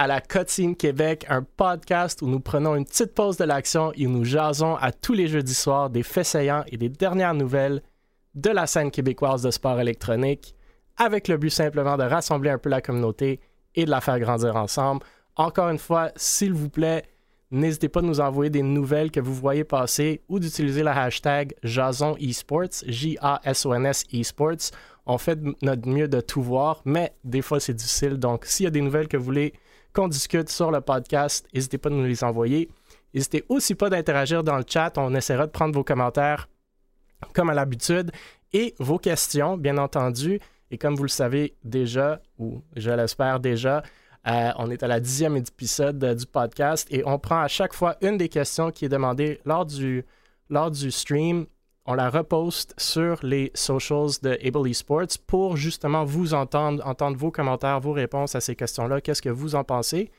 À la Cotine Québec, un podcast où nous prenons une petite pause de l'action et nous jasons à tous les jeudis soirs des faits saillants et des dernières nouvelles de la scène québécoise de sport électronique, avec le but simplement de rassembler un peu la communauté et de la faire grandir ensemble. Encore une fois, s'il vous plaît, n'hésitez pas à nous envoyer des nouvelles que vous voyez passer ou d'utiliser le hashtag Jason Esports, J-A-S-O-N-S Esports on fait notre mieux de tout voir, mais des fois c'est difficile. Donc, s'il y a des nouvelles que vous voulez qu'on discute sur le podcast, n'hésitez pas à nous les envoyer. N'hésitez aussi pas d'interagir dans le chat. On essaiera de prendre vos commentaires comme à l'habitude et vos questions, bien entendu. Et comme vous le savez déjà, ou je l'espère déjà, euh, on est à la dixième épisode du podcast et on prend à chaque fois une des questions qui est demandée lors du, lors du stream on la reposte sur les socials de Able Esports pour justement vous entendre, entendre vos commentaires, vos réponses à ces questions-là. Qu'est-ce que vous en pensez?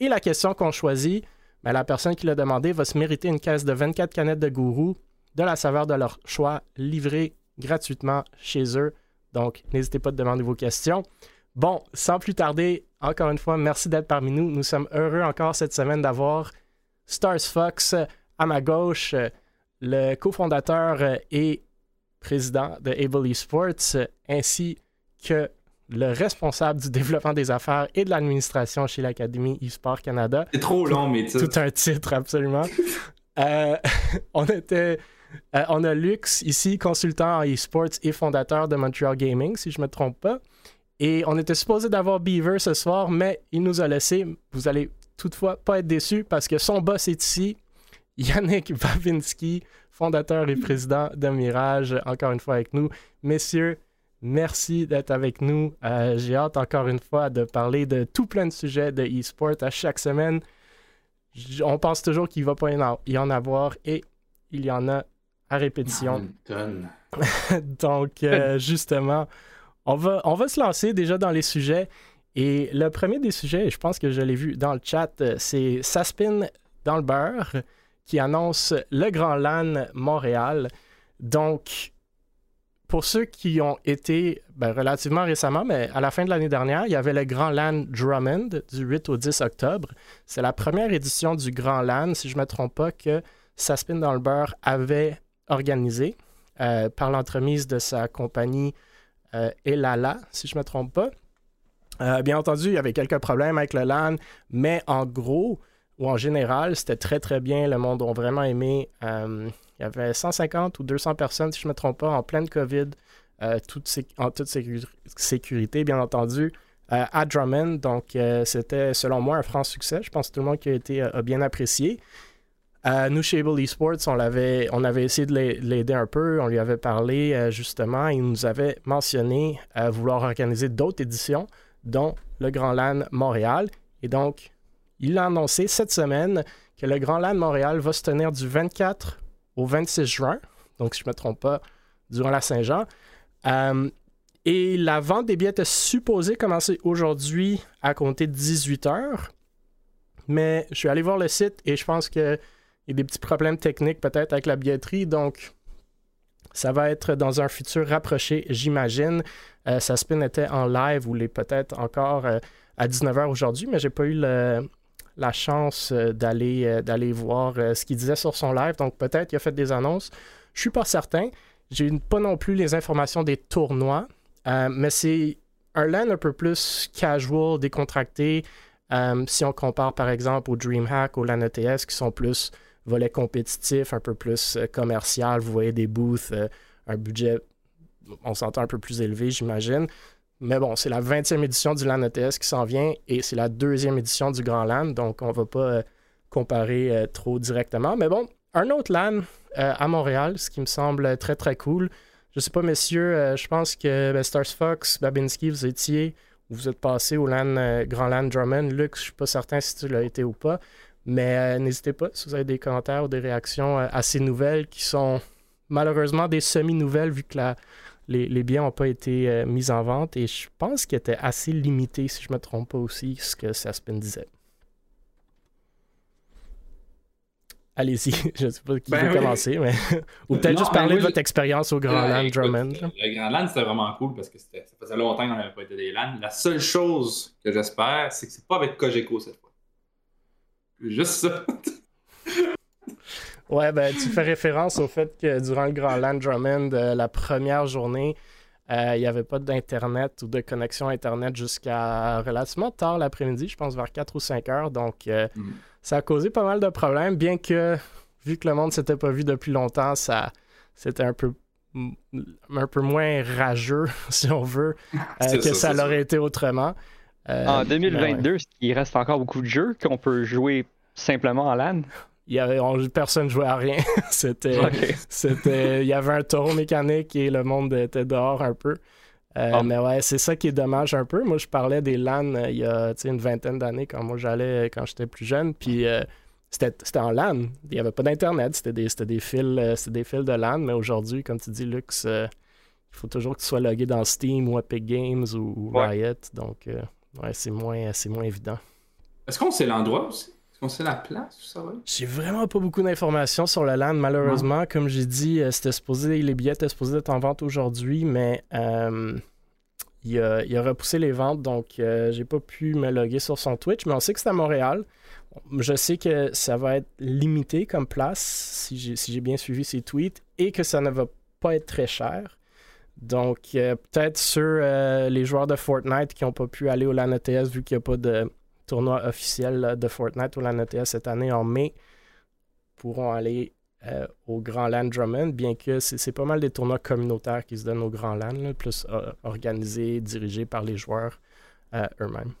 Et la question qu'on choisit, ben, la personne qui l'a demandé va se mériter une caisse de 24 canettes de gourou de la saveur de leur choix livrée gratuitement chez eux. Donc, n'hésitez pas à demander vos questions. Bon, sans plus tarder, encore une fois, merci d'être parmi nous. Nous sommes heureux encore cette semaine d'avoir Stars Fox à ma gauche le cofondateur euh, et président de Able Esports, ainsi que le responsable du développement des affaires et de l'administration chez l'Académie eSport Canada. C'est trop long, mais tout, tout un titre, absolument. Euh, on était. Euh, on a Lux ici, consultant en esports et fondateur de Montreal Gaming, si je ne me trompe pas. Et on était supposé d'avoir Beaver ce soir, mais il nous a laissé. Vous allez toutefois pas être déçus parce que son boss est ici. Yannick Babinski, fondateur et président de Mirage, encore une fois avec nous. Messieurs, merci d'être avec nous. Euh, j'ai hâte encore une fois de parler de tout plein de sujets de e-sport à chaque semaine. On pense toujours qu'il ne va pas y en avoir et il y en a à répétition. Donc, euh, justement, on va, on va se lancer déjà dans les sujets. Et le premier des sujets, je pense que je l'ai vu dans le chat, euh, c'est Saspin dans le beurre qui annonce le Grand LAN Montréal. Donc, pour ceux qui ont été ben, relativement récemment, mais à la fin de l'année dernière, il y avait le Grand LAN Drummond du 8 au 10 octobre. C'est la première édition du Grand LAN, si je ne me trompe pas, que Saspin dans le beurre avait organisé euh, par l'entremise de sa compagnie euh, Elala, si je ne me trompe pas. Euh, bien entendu, il y avait quelques problèmes avec le LAN, mais en gros, ou en général, c'était très très bien. Le monde a vraiment aimé. Euh, il y avait 150 ou 200 personnes, si je ne me trompe pas, en pleine COVID, euh, en toute sécurité, bien entendu, euh, à Drummond. Donc, c'était, selon moi, un franc succès. Je pense que tout le monde qui a été a bien apprécié. nous, chez Able Esports, on, avait, on avait essayé de l'aider un peu. On lui avait parlé, justement. Il nous avait mentionné vouloir organiser d'autres éditions, dont le Grand LAN Montréal. Et donc, il a annoncé cette semaine que le Grand LAN de Montréal va se tenir du 24 au 26 juin, donc si je ne me trompe pas, durant la Saint-Jean. Euh, et la vente des billets est supposée commencer aujourd'hui à compter de 18 heures. Mais je suis allé voir le site et je pense qu'il y a des petits problèmes techniques peut-être avec la billetterie. Donc, ça va être dans un futur rapproché, j'imagine. Euh, sa spin était en live ou les peut-être encore euh, à 19h aujourd'hui, mais j'ai pas eu le, la chance euh, d'aller euh, d'aller voir euh, ce qu'il disait sur son live. Donc peut-être qu'il a fait des annonces. Je suis pas certain. J'ai pas non plus les informations des tournois, mais c'est un LAN un peu plus casual, décontracté. si on compare par exemple au DreamHack, au LAN ETS qui sont plus volets compétitifs, un peu plus commercial. Vous voyez des booths, un budget, on s'entend un peu plus élevé, j'imagine. Mais bon, c'est la 20e édition du LAN ETS qui s'en vient et c'est la deuxième édition du Grand LAN, donc on ne va pas euh, comparer euh, trop directement. Mais bon, un autre LAN euh, à Montréal, ce qui me semble très très cool. Je ne sais pas, messieurs, je pense que ben, Stars Fox, Babinski, vous étiez ou vous êtes passé au LAN, Grand LAN Drummond. Luc, je ne suis pas certain si tu l'as été ou pas, mais n'hésitez pas si vous avez des commentaires ou des réactions à ces nouvelles qui sont malheureusement des semi-nouvelles vu que la les, biens n'ont pas été euh, mis en vente et je pense qu'il était assez limité, si je ne me trompe pas aussi, ce que Saspin disait. Allez-y, je ne sais pas qui Ben veut oui. commencer, mais. Ou peut-être juste ben parler de votre expérience au Grand Euh, Land Drummond. là. Le Grand Land, c'était vraiment cool parce que c'était- ça faisait longtemps qu'on n'avait pas été des LAN. La seule chose que j'espère, c'est que c'est pas avec Cogeco cette fois. Juste ça. Ouais, ben, tu fais référence au fait que durant le Grand Land Drummond, euh, la première journée, euh, il n'y avait pas d'Internet ou de connexion Internet jusqu'à relativement tard l'après-midi, je pense vers 4 ou 5 heures. Donc, euh, Mhm. ça a causé pas mal de problèmes, bien que, vu que le monde ne s'était pas vu depuis longtemps, ça c'était un peu, un peu moins rageux, si on veut, euh, que ça, l'aurait été autrement. Euh, En mais ouais. 2022, il reste encore beaucoup de jeux qu'on peut jouer simplement en LAN. Il y avait, on- personne jouait à rien. c'était, c'était, il y avait un taureau mécanique et le monde était dehors un peu. Euh, Ah. Mais ouais, c'est ça qui est dommage un peu. Moi, je parlais des LAN euh, il y a une vingtaine d'années quand moi j'allais quand j'étais plus jeune. Puis euh, c'était, c'était en LAN. Il n'y avait pas d'Internet. C'était des, c'était des fils, euh, c'était des fils de LAN. Mais aujourd'hui, comme tu dis, Lux, euh, il faut toujours que tu sois logué dans Steam ou Epic Games ou, ou Ouais. Riot. Donc, euh, ouais, c'est moins, c'est moins évident. Est-ce qu'on sait l'endroit aussi? Qu'on sait la place? Ça va? J'ai vraiment pas beaucoup d'informations sur le land, malheureusement. Comme j'ai dit, euh, c'était supposé, les billets étaient supposés être en vente aujourd'hui, mais euh, il, a, il a repoussé les ventes, donc euh, j'ai pas pu me loguer sur son Twitch, mais on sait que c'est à Montréal. Je sais que ça va être limité comme place, si j'ai si bien suivi ses tweets, et que ça ne va pas être très cher. Donc, euh, peut-être sur les joueurs de Fortnite qui n'ont pas pu aller au LAN ETS vu qu'il n'y a pas de tournoi officiel de Fortnite au LAN ETS cette année en mai pourront aller euh, au Grand LAN Drummond, bien que c'est pas mal des tournois communautaires qui se donnent au Grand LAN, là, plus euh, organisés, dirigés par les joueurs euh, eux-mêmes.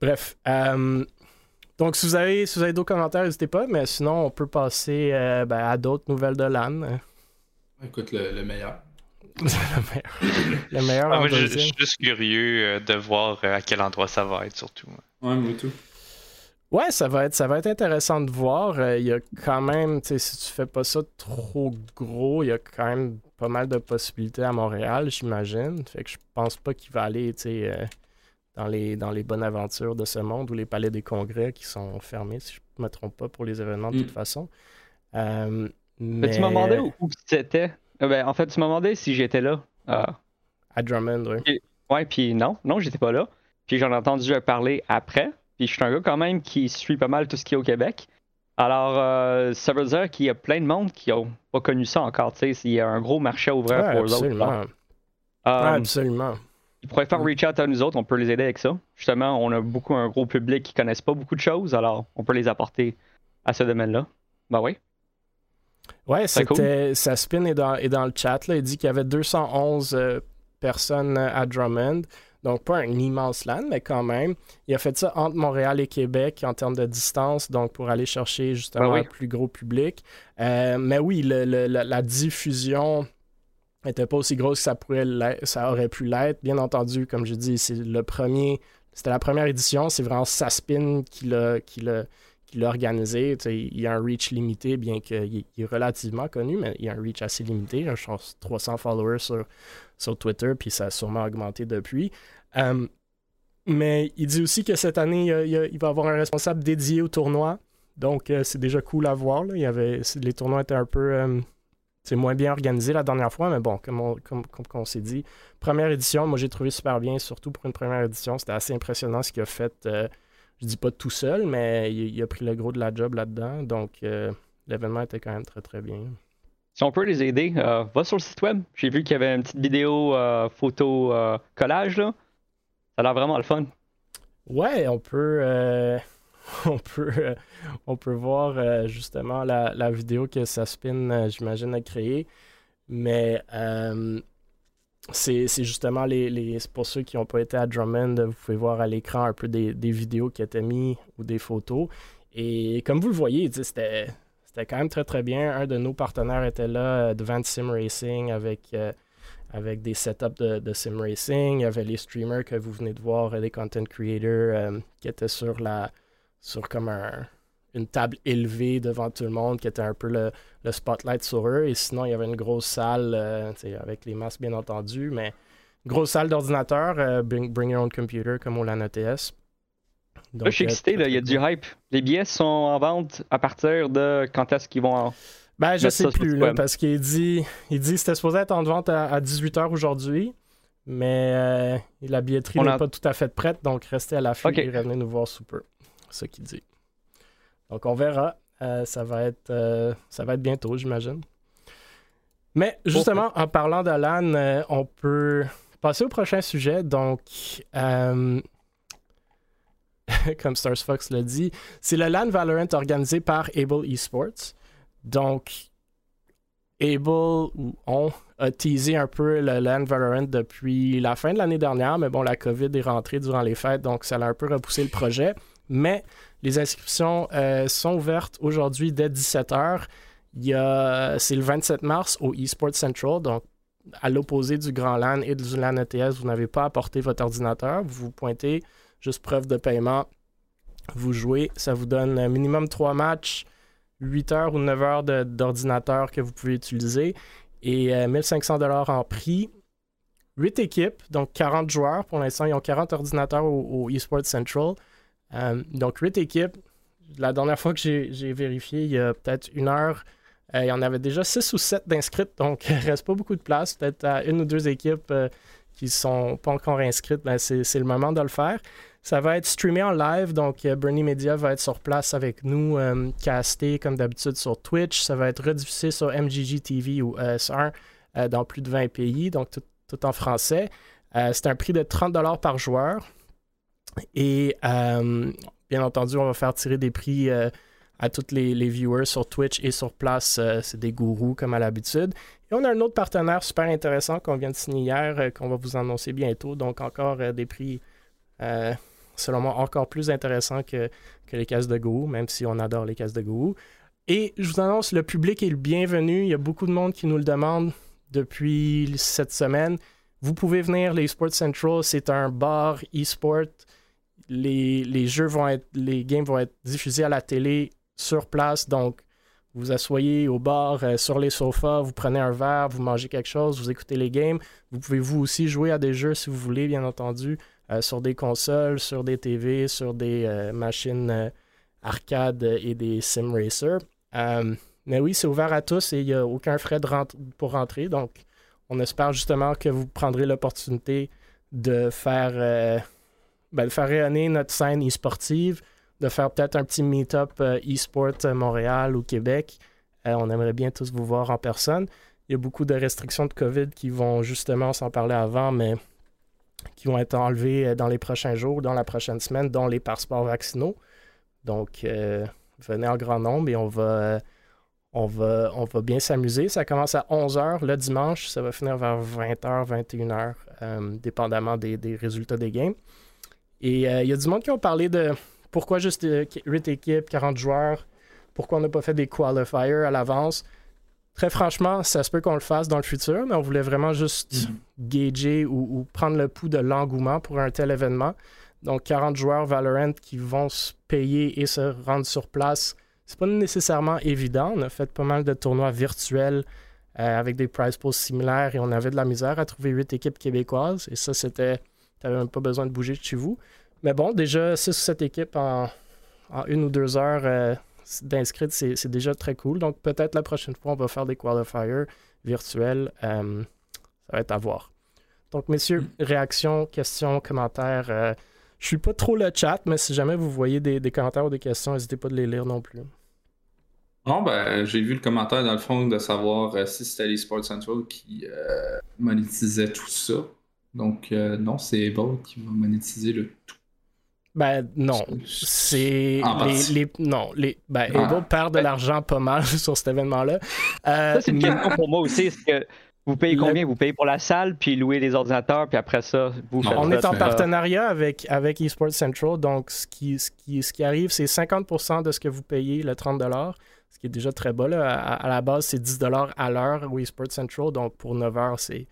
Bref. donc, si vous avez, si avez d'autres commentaires, n'hésitez pas, mais sinon, on peut passer ben, à d'autres nouvelles de LAN. Écoute, le meilleur. le meilleur, le meilleur Ah, moi, je je suis juste curieux euh, de voir euh, à quel endroit ça va être, surtout. Ouais, moi tout. Ouais, ça va être, ça va être intéressant de voir. Euh, Il y a quand même, tu sais, si tu fais pas ça trop gros, il y a quand même pas mal de possibilités à Montréal, j'imagine. Fait que je pense pas qu'il va aller, tu sais, euh, dans, les, dans les bonnes aventures de ce monde ou les palais des congrès qui sont fermés, si je me trompe pas, pour les événements de Mm. toute façon. Euh, Mais mais tu m'as demandé où, où c'était? Euh, ben, en fait, tu m'as demandé si j'étais là. Euh, À Drummond, oui. ouais, puis non, non, j'étais pas là. Puis j'en ai entendu parler après. Puis je suis un gars quand même qui suit pas mal tout ce qui est au Québec. Alors, euh, ça veut dire qu'il y a plein de monde qui ont pas connu ça encore. Tu sais, il y a un gros marché à ouvrir Ouais, pour eux autres. absolument. Euh, absolument. Ils pourraient faire reach out à nous autres, on peut les aider avec ça. Justement, on a beaucoup un gros public qui connaissent pas beaucoup de choses, alors on peut les apporter à ce domaine-là. Ben oui. Ouais, C'est cool. c'était. Sa spin est dans, est dans le chat. Là. Il dit qu'il y avait 211 euh, personnes euh, à Drummond. Donc, pas un immense land, mais quand même. Il a fait ça entre Montréal et Québec en termes de distance, donc pour aller chercher justement oui. un plus gros public. Euh, mais oui, le- le- la, la diffusion n'était pas aussi grosse que ça, pourrait ça aurait pu l'être. Bien entendu, comme je dis, c'est le premier. C'était la première édition, c'est vraiment Saspin qui l'a qui l'a qui l'a organisé. Il y a un reach limité, bien qu'il est- relativement connu, mais il y a un reach assez limité. Je pense 300 followers sur, sur Twitter, puis ça a sûrement augmenté depuis. Euh, mais il dit aussi que cette année, il, a- a- va avoir un responsable dédié au tournoi. Donc, euh, c'est déjà cool à voir. les tournois étaient un peu euh, moins bien organisé la dernière fois, mais bon, comme on, comme, comme on s'est dit, première édition, moi j'ai trouvé super bien, surtout pour une première édition. C'était assez impressionnant ce qu'il a fait. euh, je dis pas tout seul, mais il, il a pris le gros de la job là-dedans. Donc, euh, l'événement était quand même très très bien. Si on peut les aider, euh, va sur le site web. J'ai vu qu'il y avait une petite vidéo euh, photo collage là. Ça a l'air vraiment le fun. Ouais, on peut, on peut, on peut voir justement la, la vidéo que Saspin, j'imagine, a créée. Mais euh, c'est justement les, les pour ceux qui n'ont pas été à Drummond, vous pouvez voir à l'écran un peu des, des vidéos qui étaient mises ou des photos. Et comme vous le voyez, c'était quand même très très bien. Un de nos partenaires était là, euh, Advanced Sim Racing, avec, euh, avec des setups de, de sim racing. Il y avait les streamers que vous venez de voir, euh, des content creators qui étaient sur la sur comme un- une table élevée devant tout le monde, qui était un peu le, le spotlight sur eux. Et sinon, il y avait une grosse salle, euh, avec les masques bien entendu, mais une grosse salle d'ordinateur, euh, bring, bring your own computer comme au LAN ETS. Là, je suis Donc, euh, excité, là, il y a du hype. Les billets sont en vente à partir de quand est-ce qu'ils vont en. Ben, je sais plus, là, parce qu'il dit, il dit que c'était supposé être en vente à, 18h aujourd'hui, mais euh, la billetterie n'est a- pas tout à fait prête, donc restez à l'affût Ok. et revenez nous voir sous peu. C'est ce qu'il dit. Donc, on verra. Euh, ça, va être, euh, ça va être bientôt, j'imagine. Mais justement, en parlant de LAN, euh, on peut passer au prochain sujet. Donc, euh, comme Stars Fox l'a dit, c'est le LAN Valorant organisé par Able Esports. Donc, Able ou on a teasé un peu le LAN Valorant depuis la fin de l'année dernière, mais bon, la COVID est rentrée durant les fêtes, donc ça a un peu repoussé le projet. Mais les inscriptions euh, sont ouvertes aujourd'hui dès 17h. Il y a, c'est le 27 mars au eSports Central, donc à l'opposé du Grand LAN et du LAN ETS, vous n'avez pas porter votre ordinateur. Vous vous pointez, juste preuve de paiement. Vous jouez, ça vous donne minimum 3 matchs, 8 heures ou 9 heures d'ordinateur que vous pouvez utiliser et euh, 1500 dollars en prix. 8 équipes, donc 40 joueurs. Pour l'instant, ils ont 40 ordinateurs au, au eSports Central. Euh, donc 8 équipes. La dernière fois que j'ai vérifié, il y a peut-être une heure, euh, il y en avait déjà 6 ou 7 d'inscrites, donc il ne reste pas beaucoup de place. Peut-être à une ou deux équipes euh, qui ne sont pas encore inscrites, ben, c'est le moment de le faire. Ça va être streamé en live, donc Bernie Media va être sur place avec nous, casté comme d'habitude sur Twitch. Ça va être rediffusé sur MGG TV ou ES1 euh, dans plus de 20 pays, donc tout, tout en français. C'est un prix de 30$ par joueur. Et euh, bien entendu, on va faire tirer des prix euh, à tous les, viewers sur Twitch et sur place. euh, c'est des gourous comme à l'habitude. Et on a un autre partenaire super intéressant qu'on vient de signer hier, qu'on va vous annoncer bientôt. Donc encore des prix, selon moi, encore plus intéressants que, que les caisses de gourou, même si on adore les caisses de gourou. Et je vous annonce, le public est le bienvenu. Il y a beaucoup de monde qui nous le demande depuis cette semaine. Vous pouvez venir, les Sports Central, c'est un bar e-sport. Les, jeux vont être, les games vont être diffusés à la télé sur place. Donc, vous asseyez au bar, euh, sur les sofas, vous prenez un verre, vous mangez quelque chose, vous écoutez les games. Vous pouvez vous aussi jouer à des jeux si vous voulez, bien entendu, euh, sur des consoles, sur des TV, sur des euh, machines arcade et des sim racers. Mais oui, c'est ouvert à tous et il n'y a aucun frais de pour rentrer. Donc, on espère justement que vous prendrez l'opportunité de faire, ben, de faire rayonner notre scène e-sportive, de faire peut-être un petit meet-up euh, e-sport à Montréal ou Québec. Euh, on aimerait bien tous vous voir en personne. Il y a beaucoup de restrictions de COVID qui vont justement s'en parler avant, mais qui vont être enlevées euh, dans les prochains jours, dans la prochaine semaine, dont les passeports vaccinaux. Donc, euh, venez en grand nombre et on va, euh, on va, on va bien s'amuser. Ça commence à 11h le dimanche, ça va finir vers 20h, 21h, euh, dépendamment des, des résultats des games. Et euh, il y a du monde qui ont parlé de pourquoi juste euh, 8 équipes, 40 joueurs, pourquoi on n'a pas fait des qualifiers à l'avance. Très franchement, ça se peut qu'on le fasse dans le futur, mais on voulait vraiment juste gager ou, ou prendre le pouls de l'engouement pour un tel événement. Donc, 40 joueurs Valorant qui vont se payer et se rendre sur place, c'est pas nécessairement évident. On a fait pas mal de tournois virtuels euh, avec des prize pools similaires et on avait de la misère à trouver 8 équipes québécoises. Et ça, c'était. T'avais même pas besoin de bouger de chez vous. Mais bon, déjà 6 ou 7 équipes en, en une ou deux heures euh, d'inscrits, c'est déjà très cool. Donc, peut-être la prochaine fois, on va faire des qualifiers virtuels. Euh, ça va être à voir. Donc, messieurs, réactions, questions, commentaires. euh, je suis pas trop le chat, mais si jamais vous voyez des, des commentaires ou des questions, n'hésitez pas de les lire non plus. Non, ben, j'ai vu le commentaire dans le fond de savoir euh, si c'était les Sports Central qui euh, monétisait tout ça. Donc, euh, non, c'est Able qui va monétiser le tout. Ben non. C'est les, les- non les ben Ah. Able perd de l'argent pas mal sur cet événement-là. Euh, Ça, c'est une question pour moi aussi. Est-ce que vous payez Le- combien? Vous payez pour la salle, puis louer les ordinateurs, puis après ça, vous Non, faites On est en euh, partenariat avec, avec eSports Central, donc ce qui, ce qui, ce qui arrive, c'est 50% de ce que vous payez, le 30$, ce qui est déjà très bas. Là. À, à la base, c'est 10$ à l'heure au eSports Central, donc pour 9 heures, c'est,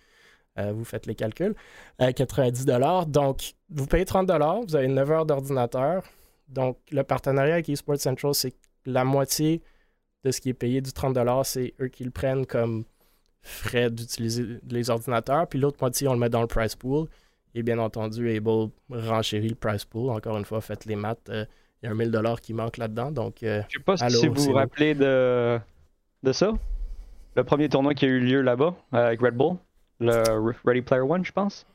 euh, vous faites les calculs, euh, 90$. Donc, vous payez 30$, vous avez 9 heures d'ordinateur. Donc, le partenariat avec eSports Central, c'est que la moitié de ce qui est payé du 30$, c'est eux qui le prennent comme frais d'utiliser les ordinateurs, puis l'autre moitié, on le met dans le price pool. Et bien entendu, Able renchérit le price pool. Encore une fois, faites les maths. euh, Il y a un 1000$ qui manque là-dedans. Donc, euh, Je sais pas si Allô, vous c'est vous nous. rappelez de, de ça. Le premier tournoi qui a eu lieu là-bas avec Red Bull. Le Re- Ready Player One, je pense.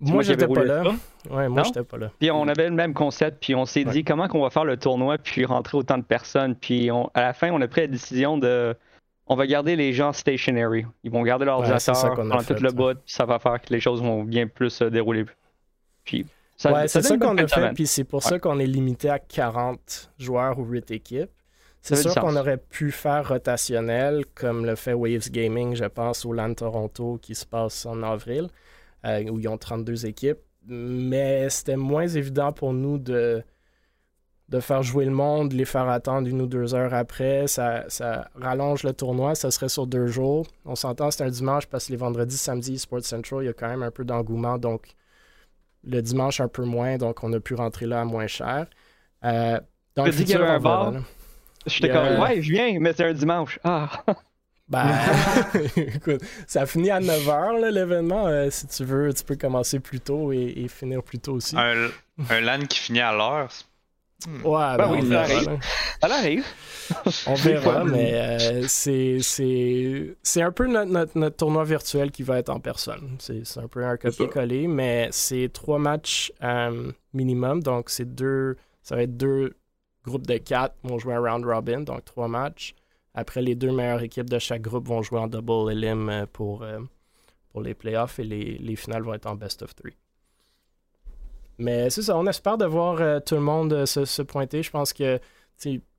Moi, j'étais pas là. ça. Ouais, moi, j'étais pas là. Puis on avait le même concept, puis on s'est Ouais. dit comment qu'on va faire le tournoi, puis rentrer autant de personnes. Puis on- à la fin, on a pris la décision de. On va garder les gens stationary. Ils vont garder leur Ouais, ordinateur ça a pendant fait, tout le ça. bout, puis ça va faire que les choses vont bien plus se dérouler. Puis ça, ouais, c'est ça une qu'on a fait, puis c'est pour Ouais. ça qu'on est limité à 40 joueurs ou 8 équipes. C'est sûr qu'on aurait pu faire rotationnel, comme le fait Waves Gaming, je pense, au LAN Toronto qui se passe en avril, euh, où ils ont 32 équipes. Mais c'était moins évident pour nous de, de faire jouer le monde, les faire attendre une ou deux heures après. Ça, ça rallonge le tournoi, ça serait sur deux jours. On s'entend, c'est un dimanche parce que les vendredis, samedis, Sports Central, il y a quand même un peu d'engouement. Donc, le dimanche, un peu moins. Donc, on a pu rentrer là à moins cher. Euh, dans le as dit qu'il y futur, avait un bar? là. J'étais comme, ouais, je viens, mais c'est un dimanche. Ah, Ben, écoute, ça finit à 9h l'événement. Euh, si tu veux, tu peux commencer plus tôt et, et finir plus tôt aussi. Un, un LAN qui finit à l'heure. Ouais, ben, Ben oui, on verra. arrive. ça arrive. On verra, mais euh, c'est- c'est c'est un peu notre, notre- notre tournoi virtuel qui va être en personne. C'est c'est un peu un copier-coller, mais c'est trois matchs euh, minimum. Donc, c'est deux, ça va être deux groupes de quatre vont jouer un round robin, donc trois matchs. Après, les deux meilleures équipes de chaque groupe vont jouer en double elim euh, pour, euh, pour les playoffs et les, les finales vont être en best of three. Mais c'est ça, on espère de voir euh, tout le monde se, pointer. Je pense que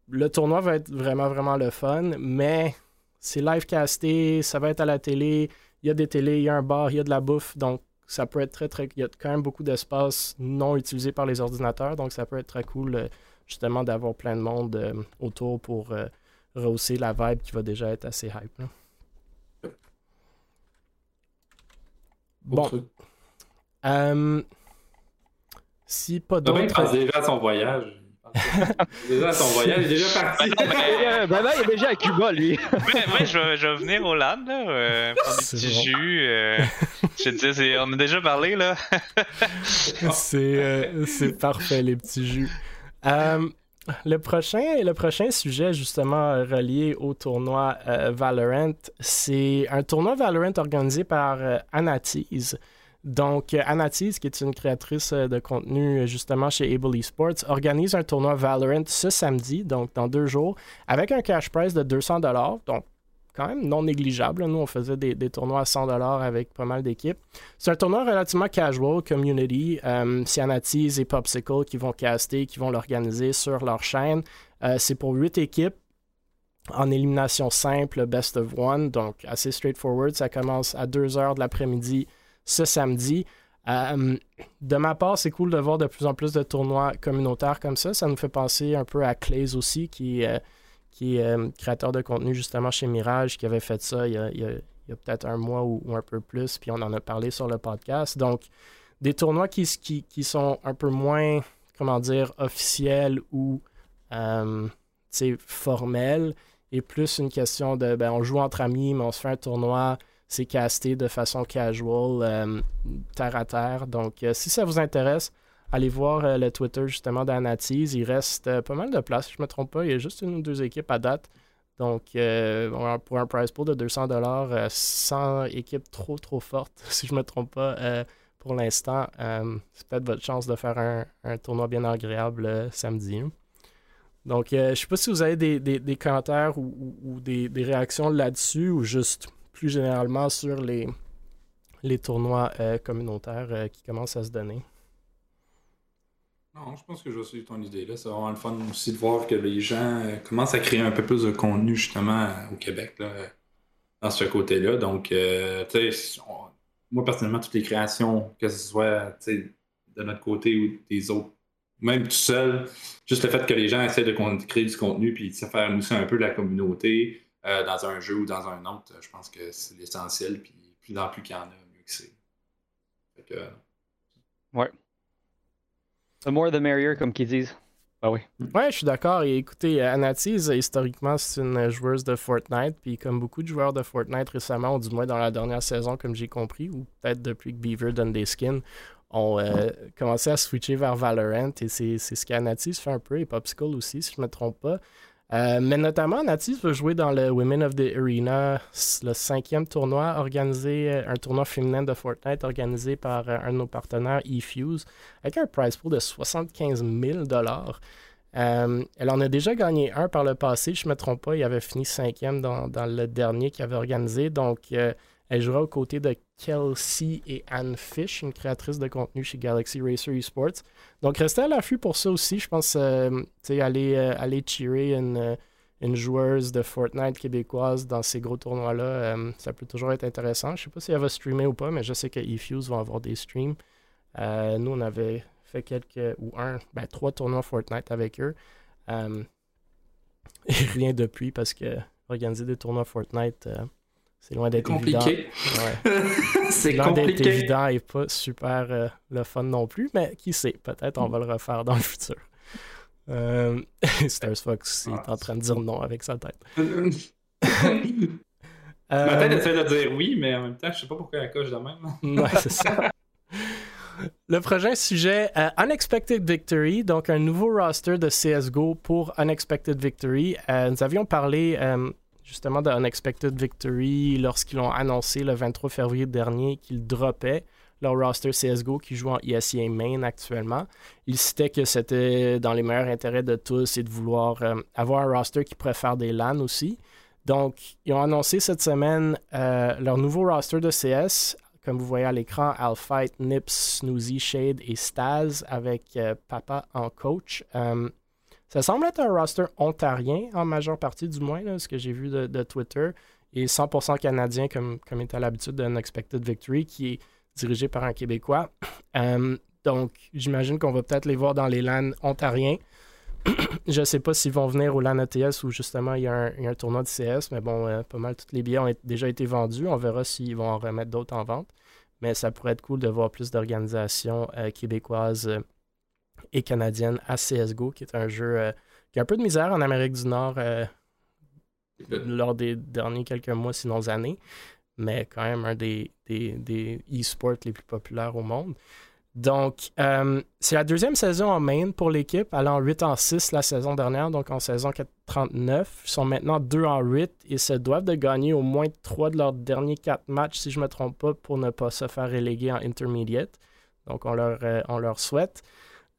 le tournoi va être vraiment, vraiment le fun, mais c'est live casté, ça va être à la télé, il y a des télés, il y a un bar, il y a de la bouffe, donc ça peut être très, très... Il y a quand même beaucoup d'espace non utilisé par les ordinateurs, donc ça peut être très cool, justement, d'avoir plein de monde euh, autour pour euh, rehausser la vibe qui va déjà être assez hype. là. Bon, euh, si pas Demain, il d'autres... pense déjà à son voyage. déjà à son voyage, il est déjà parti. Ben, ben, il est déjà à Cuba, lui. Ouais, ouais, je, vais, je vais venir au LAN, là, euh, prendre des C'est petits bon. jus. euh, je te dis, on a déjà parlé, là. c'est euh, c'est parfait, les petits jus. Euh, le, prochain, le prochain sujet, justement, relié au tournoi euh, Valorant, c'est un tournoi Valorant organisé par euh, Anatease. Donc, euh, Anatease, qui est une créatrice de contenu justement chez Able Esports, organise un tournoi Valorant ce samedi, donc dans deux jours, avec un cash prize de 200 donc quand même non négligeable. Nous, on faisait des, tournois à 100 avec pas mal d'équipes. C'est un tournoi relativement casual, community. Euh, et Popsicle qui vont caster, qui vont l'organiser sur leur chaîne. Euh, c'est pour 8 équipes en élimination simple, best of one, donc assez straightforward. Ça commence à 2h de l'après-midi ce samedi. Euh, de ma part, c'est cool de voir de plus en plus de tournois communautaires comme ça. Ça nous fait penser un peu à Clays aussi, qui, euh, qui est euh, créateur de contenu justement chez Mirage, qui avait fait ça il y a, peut-être un mois ou, un peu plus, puis on en a parlé sur le podcast. Donc, des tournois qui, sont un peu moins, comment dire, officiels ou euh, formels, et plus une question de, ben, on joue entre amis, mais on se fait un tournoi, c'est casté de façon casual, euh, terre à terre. Donc, euh, si ça vous intéresse, allez voir euh, le Twitter justement d'Anatease. Il reste euh, pas mal de place, si je ne me trompe pas. Il y a juste une ou deux équipes à date. Donc, euh, pour un prize pool de 200 dollars, sans équipe trop, trop forte, si je ne me trompe pas, pour l'instant, c'est peut-être votre chance de faire un, un tournoi bien agréable samedi. hein. Donc, je ne sais pas si vous avez des, des- commentaires ou, des, des réactions là-dessus ou juste plus généralement sur les, les tournois communautaires qui commencent à se donner. Non, je pense que je vais suivre ton idée. là. C'est vraiment le fun aussi de voir que les gens euh, commencent à créer un peu plus de contenu justement euh, au Québec là, euh, dans ce côté-là. Donc, tu sais, moi personnellement, toutes les créations, que ce soit de notre côté ou des autres, même tout seul, juste le fait que les gens essaient de créer du contenu puis de faire mousser un peu la communauté dans un jeu ou dans un autre, je pense que c'est l'essentiel. Puis plus en plus qu'il y en a, mieux que c'est. Fait que, Ouais. The more the merrier, comme qu'ils disent. Ah oui. Ouais, je suis d'accord. Et écoutez, euh, Anatease, historiquement, c'est une joueuse de Fortnite. Puis comme beaucoup de joueurs de Fortnite récemment, ou du moins dans la dernière saison, comme j'ai compris, ou peut-être depuis que Beaver donne des skins, ont euh, commencé à switcher vers Valorant et c'est ce qu'Anatis fait un peu et Popsicle aussi, si je ne me trompe pas. Euh, mais notamment, Natis veut jouer dans le Women of the Arena, le cinquième tournoi organisé, euh, un tournoi féminin de Fortnite organisé par un de nos partenaires, eFuse, avec un prize pool de 75 000 Elle en a déjà gagné un par le passé, je ne me trompe pas, il avait fini cinquième dans, dans le dernier qu'il avait organisé. Donc, elle jouera aux côtés de Kelsey et Anne Fish, une créatrice de contenu chez Galaxy Racer Esports. Donc, restez à l'affût pour ça aussi. Je pense, euh, aller, euh, aller cheerer une, euh, une, joueuse de Fortnite québécoise dans ces gros tournois-là, ça peut toujours être intéressant. Je sais pas si elle va streamer ou pas, mais je sais que eFuse va avoir des streams. nous, on avait fait quelques, ou un, ben, trois tournois Fortnite avec eux. et rien depuis parce que organiser des tournois Fortnite c'est loin d'être compliqué. c'est loin d'être évident et pas super euh, le fun non plus, mais qui sait, peut-être on va le refaire dans le futur. Euh... Stars Fox est en train de dire non avec sa tête. Ma tête essaie de dire oui, mais en même temps, je sais pas pourquoi elle coche de même. ouais, c'est ça. Le prochain sujet, euh, Unexpected Victory, donc un nouveau roster de CSGO pour Unexpected Victory. Euh, nous avions parlé justement de Unexpected Victory lorsqu'ils ont annoncé le 23 février dernier qu'ils droppaient leur roster CSGO qui joue en ESEA Main actuellement. Ils citaient que c'était dans les meilleurs intérêts de tous et de vouloir euh, avoir un roster qui pourrait faire des LAN aussi. Donc, ils ont annoncé cette semaine euh, leur nouveau roster de CS. Comme vous voyez à l'écran, Alfight, Nips, Snoozy, Shade et Staz avec euh, Papa en coach. Ça semble être un roster ontarien, en majeure partie du moins, ce que j'ai vu de, Twitter, et 100% canadien, comme, comme est à l'habitude d'un Expected Victory, qui est dirigé par un Québécois. Euh, donc, j'imagine qu'on va peut-être les voir dans les LAN ontariens. je ne sais pas s'ils vont venir au LAN ATS où justement il y, a un, tournoi de CS, mais bon, euh, pas mal tous les billets ont déjà été vendus. On verra s'ils vont en remettre d'autres en vente. Mais ça pourrait être cool de voir plus d'organisations euh, québécoises et canadienne à CSGO, qui est un jeu euh, qui a un peu de misère en Amérique du Nord euh, lors des derniers quelques mois, sinon années, mais quand même un des, des, e-sports les plus populaires au monde. Donc, euh, c'est la deuxième saison en main pour l'équipe, allant 8 en 6 la saison dernière, donc en saison 39. Ils sont maintenant 2 en 8 et se doivent de gagner au moins 3 de leurs derniers 4 matchs, si je ne me trompe pas, pour ne pas se faire reléguer en intermediate. Donc, on leur, on leur souhaite.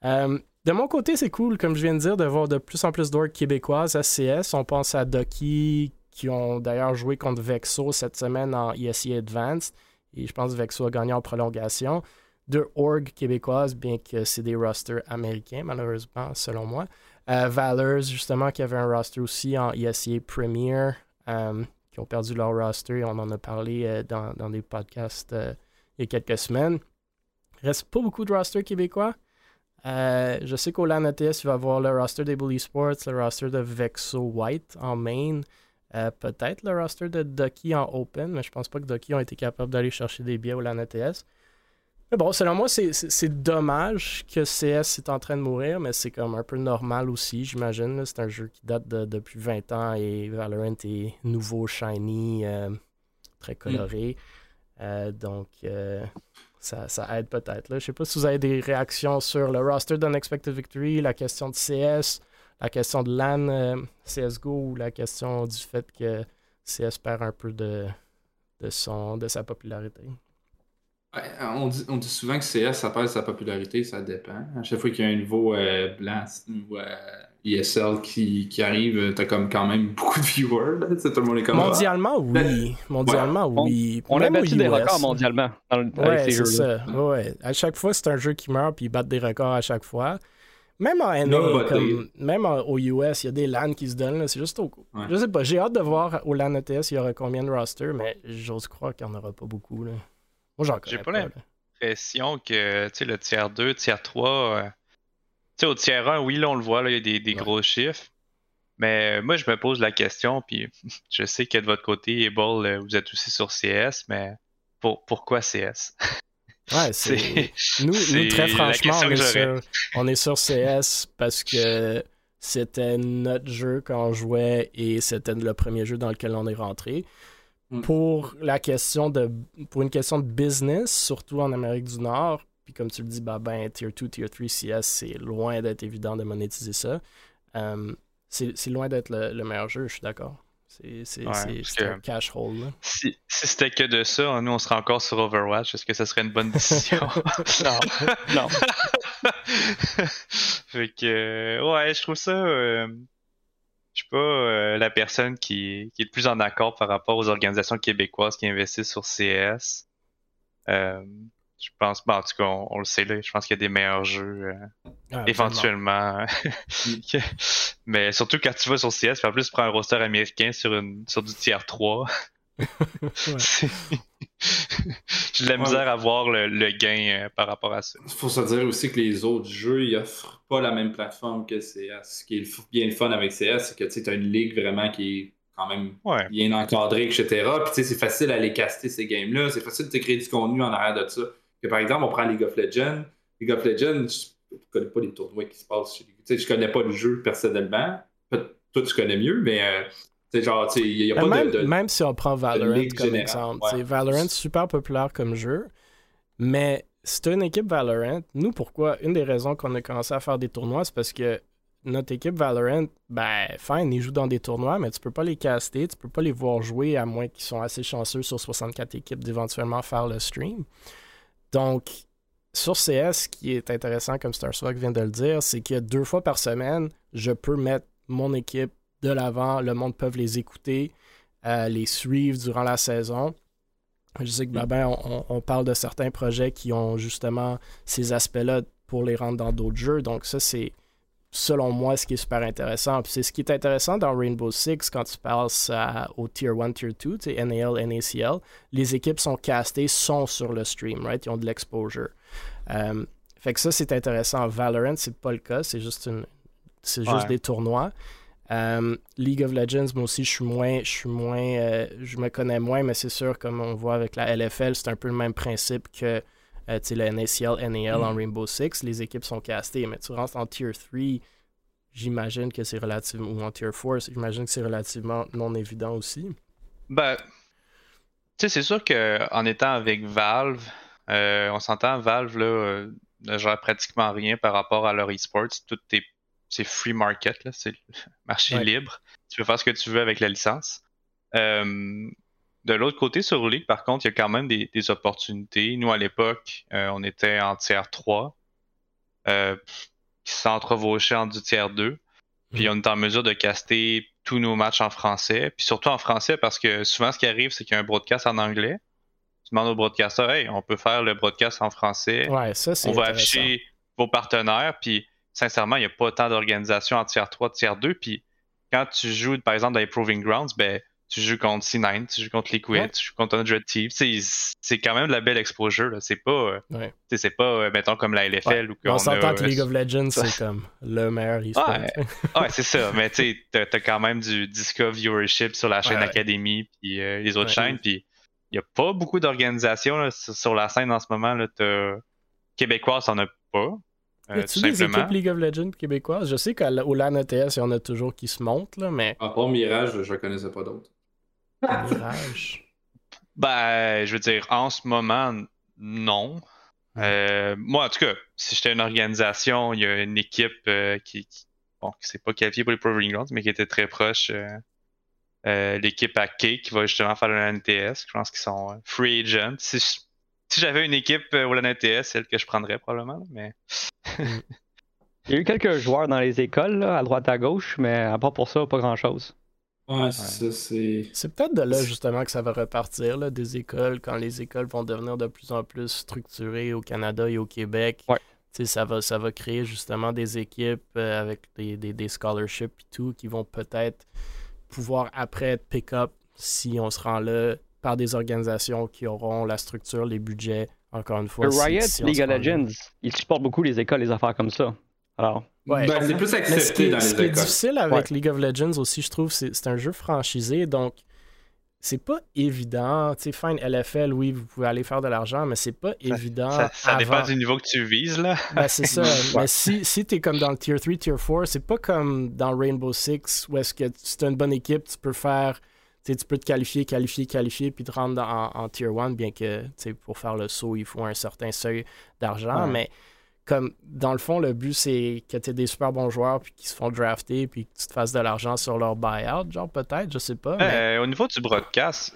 Euh, de mon côté, c'est cool, comme je viens de dire, de voir de plus en plus d'orgs québécoises à CS. On pense à Ducky, qui ont d'ailleurs joué contre Vexo cette semaine en ESE Advanced. Et je pense que Vexo a gagné en prolongation. Deux orgs québécoises, bien que c'est des rosters américains, malheureusement, selon moi. Euh, Valors, justement, qui avait un roster aussi en ESE Premier, euh, qui ont perdu leur roster. On en a parlé dans, dans, des podcasts il y a quelques semaines. Il reste pas beaucoup de rosters québécois. Euh, je sais qu'au LAN ATS, il va avoir le roster des Bully Sports, le roster de Vexo White en main, euh, peut-être le roster de Ducky en open, mais je pense pas que Ducky ont été capables d'aller chercher des billets au LAN ATS. Mais bon, selon moi, c'est dommage que CS est en train de mourir, mais c'est comme un peu normal aussi, j'imagine. C'est un jeu qui date de, depuis 20 ans et Valorant est nouveau, shiny, euh, très coloré. Mm. donc, ça, aide peut-être. Je ne sais pas si vous avez des réactions sur le roster d'Unexpected Victory, la question de CS, la question de LAN euh, CSGO ou la question du fait que CS perd un peu de, de, son, de sa popularité. on, dit, on dit souvent que CS, ça perd sa popularité, ça dépend. À chaque fois qu'il y a un nouveau euh, ou euh, ESL qui, qui arrive, t'as comme quand même beaucoup de viewers. Là. Tout le monde est comme Mondialement, oui. Mondialement, oui. On, a battu des records mondialement ouais, c'est ça. Ouais. À chaque fois, c'est un jeu qui meurt puis ils battent des records à chaque fois. Même en NA, comme, même aux US, il y a des LAN qui se donnent. C'est juste au coup. Je sais pas. J'ai hâte de voir au LAN ETS il y aura combien de rosters, mais j'ose croire qu'il n'y en aura pas beaucoup. Là. Moi, j'en J'ai pas, l'impression que le tiers 2, tiers 3 sais, au tiers 1, oui, là, on le voit, là, il y a des, gros chiffres. Mais euh, moi, je me pose la question, puis je sais que de votre côté, Able, euh, vous êtes aussi sur CS, mais pour, pourquoi CS? Ouais, c'est. nous, nous, très franchement, on est, sur, on est, sur, CS parce que c'était notre jeu quand on jouait et c'était le premier jeu dans lequel on est rentré. Mm. Pour la question de. Pour une question de business, surtout en Amérique du Nord, Puis comme tu le dis, bah, ben, Tier 2, Tier 3 CS, c'est loin d'être évident de monétiser ça. Euh, c'est loin d'être le, le, meilleur jeu, je suis d'accord. C'est un cash hole. Là. Si, si c'était que de ça, nous on serait encore sur Overwatch. Est-ce que ça serait une bonne décision? non. non. fait que, ouais, je trouve ça. Euh, je suis pas euh, la personne qui, qui, est le plus en accord par rapport aux organisations québécoises qui investissent sur CS. Euh, je pense, ben, en tout cas, on, le sait là, je pense qu'il y a des meilleurs jeux euh, ah, éventuellement. Mais surtout quand tu vas sur CS, puis en plus tu prends un roster américain sur une sur du tier 3. J'ai de la misère à voir le, gain euh, par rapport à ça. Il faut se dire aussi que les autres jeux, ils offrent pas la même plateforme que CS. Ce qui est bien le fun avec CS, c'est que tu as une ligue vraiment qui est quand même bien encadrée, etc. Puis c'est facile à les caster ces games-là. C'est facile de créer du contenu en arrière de ça par exemple, on prend League of Legends. League of Legends, je ne connais pas les tournois qui se passent chez sais, Je connais pas le jeu personnellement. Toi, tu connais mieux, mais euh, genre, il n'y a pas même, de, Même si on prend Valorant comme exemple. Valorant, c'est super populaire comme jeu, mais c'est une équipe Valorant. Nous, pourquoi? Une des raisons qu'on a commencé à faire des tournois, c'est parce que notre équipe Valorant, ben, fine, ils jouent dans des tournois, mais tu peux pas les caster, tu peux pas les voir jouer à moins qu'ils soient assez chanceux sur 64 équipes d'éventuellement faire le stream. Donc, sur CS, ce qui est intéressant, comme Starswag vient de le dire, c'est que deux fois par semaine, je peux mettre mon équipe de l'avant, le monde peut les écouter, euh, les suivre durant la saison. Je sais que ben, ben on, parle de certains projets qui ont justement ces aspects-là pour les rendre dans d'autres jeux. Donc ça, c'est selon moi, ce qui est super intéressant. Puis c'est ce qui est intéressant dans Rainbow Six quand tu passes au Tier 1, Tier 2, tu NAL, NACL, les équipes sont castées, sont sur le stream, right? Ils ont de l'exposure. Euh, fait que ça, c'est intéressant. Valorant, c'est pas le cas, c'est juste une. C'est juste des tournois. Euh, League of Legends, moi aussi, je suis moins, je suis moins, euh, je me connais moins, mais c'est sûr, comme on voit avec la LFL, c'est un peu le même principe que euh, tu sais, le NACL, NAL en mm. Rainbow Six, les équipes sont castées, mais tu rentres en Tier 3, j'imagine que c'est relativement, ou en Tier 4, j'imagine que c'est relativement non évident aussi. Ben, tu sais, c'est sûr qu'en étant avec Valve, euh, on s'entend, Valve, là, euh, ne gère pratiquement rien par rapport à leur esports. Tout est, c'est free market, là, c'est marché libre. Tu peux faire ce que tu veux avec la licence. Euh, de l'autre côté, sur League, par contre, il y a quand même des, opportunités. Nous, à l'époque, euh, on était en tiers 3, euh, qui s'entrevauchait en du tiers 2. Puis mm. on est en mesure de caster tous nos matchs en français. Puis surtout en français, parce que souvent, ce qui arrive, c'est qu'il y a un broadcast en anglais. Tu demandes au broadcaster, hey, on peut faire le broadcast en français. Ouais, ça, on va afficher vos partenaires. Puis sincèrement, il n'y a pas tant d'organisations en tiers 3, tiers 2. Puis quand tu joues, par exemple, dans les Proving Grounds, ben tu joues contre C9, tu joues contre Liquid, tu joues contre Red Team. C'est quand même de la belle exposure. C'est pas, euh, c'est pas euh, mettons, comme la LFL. Ou on s'entend que League of Legends, c'est comme le meilleur e-sport. Ouais, c'est ça. Mais tu as, as, quand même du Disco viewership sur la chaîne Academy puis euh, les autres chaînes. Puis il n'y a pas beaucoup d'organisations sur la scène en ce moment. Là, Québécois, t'en as pas. Euh, y a-tu des équipes League of Legends québécoises? Je sais qu'au LAN ETS, il y en a toujours qui se montent, là, mais... À part Mirage, je ne connaissais pas d'autres. Ben, je veux dire, en ce moment, non. Euh, moi, en tout cas, si j'étais une organisation, il y a une équipe euh, qui, bon, qui s'est pas qualifiée pour les Proving Grounds, mais qui était très proche. Euh, l'équipe à K qui va justement faire le NTS. Je pense qu'ils sont free agent. Si, si j'avais une équipe au LNTS, celle que je prendrais probablement, mais. il y a eu quelques joueurs dans les écoles, à droite à gauche, mais à part pour ça, pas grand chose. Ouais, c'est C'est peut-être de là justement que ça va repartir, là, des écoles, quand les écoles vont devenir de plus en plus structurées au Canada et au Québec. Ouais. Ça va, ça va créer justement des équipes euh, avec des, des, scholarships et tout qui vont peut-être pouvoir après être pick-up si on se rend là par des organisations qui auront la structure, les budgets, encore une fois. Riot, League of Legends, ils supportent beaucoup les écoles, les affaires comme ça. Alors, ben, c'est plus accepté ce qui, dans les Ce qui est difficile avec League of Legends aussi, je trouve, c'est un jeu franchisé, donc c'est pas évident. Tu sais, fine, LFL, oui, vous pouvez aller faire de l'argent, mais c'est pas évident. Ça, dépend du niveau que tu vises, là. Ben, c'est ça. mais si, si t'es comme dans le Tier 3, Tier 4, c'est pas comme dans Rainbow Six, où est-ce que si t'as une bonne équipe, tu peux faire tu peux te qualifier, qualifier, qualifier, puis te rendre en, en Tier 1, bien que pour faire le saut, il faut un certain seuil d'argent. Mais comme dans le fond, le but, c'est que tu aies des super bons joueurs, puis qui se font drafter, puis que tu te fasses de l'argent sur leur buyout, genre peut-être, je sais pas. Euh, au niveau du broadcast,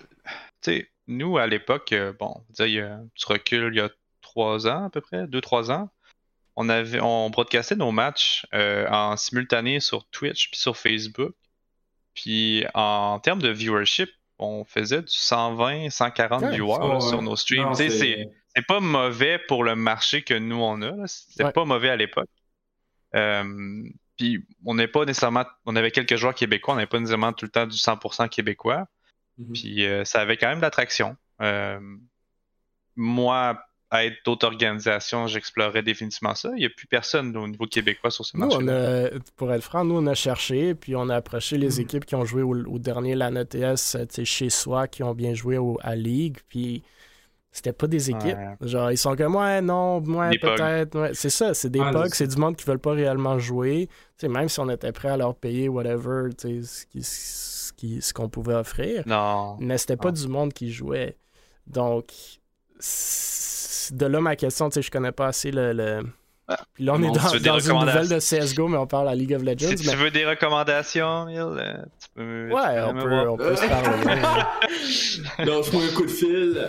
tu sais, nous à l'époque, euh, bon, tu recules il y a trois ans à peu près, deux, trois ans. On, avait, on broadcastait nos matchs euh, en simultané sur Twitch puis sur Facebook. Puis en termes de viewership, on faisait du 120, 140 viewers sur nos streams. C'est pas mauvais pour le marché que nous on a. C'était pas mauvais à l'époque. Euh, puis on n'est pas nécessairement. On avait quelques joueurs québécois, on n'avait pas nécessairement tout le temps du 100% québécois. Mm-hmm. Puis euh, ça avait quand même de l'attraction. Euh, moi, à être d'autres organisations, j'explorerais définitivement ça. Il n'y a plus personne au niveau québécois sur ce marché. pour être franc, nous, on a cherché, puis on a approché les hmm. équipes qui ont joué au, dernier LAN ETS chez soi, qui ont bien joué au, à Ligue, puis c'était pas des équipes. Genre, ils sont comme, ouais, non, ouais, peut-être. c'est ça, c'est des bugs, c'est du monde qui veulent pas réellement jouer. sais, même si on était prêt à leur payer whatever, ce qu'on ce, ce qu'on pouvait offrir. Non. Mais c'était pas du monde qui jouait. Donc, de là ma question, tu sais, je connais pas assez le. Ah, puis là, on est dans, une nouvelle de CSGO, mais on parle à League of Legends. Si tu veux des recommandations, tu peux. Ouais, on peut, on peut, se parler. Lâche-moi un coup de fil.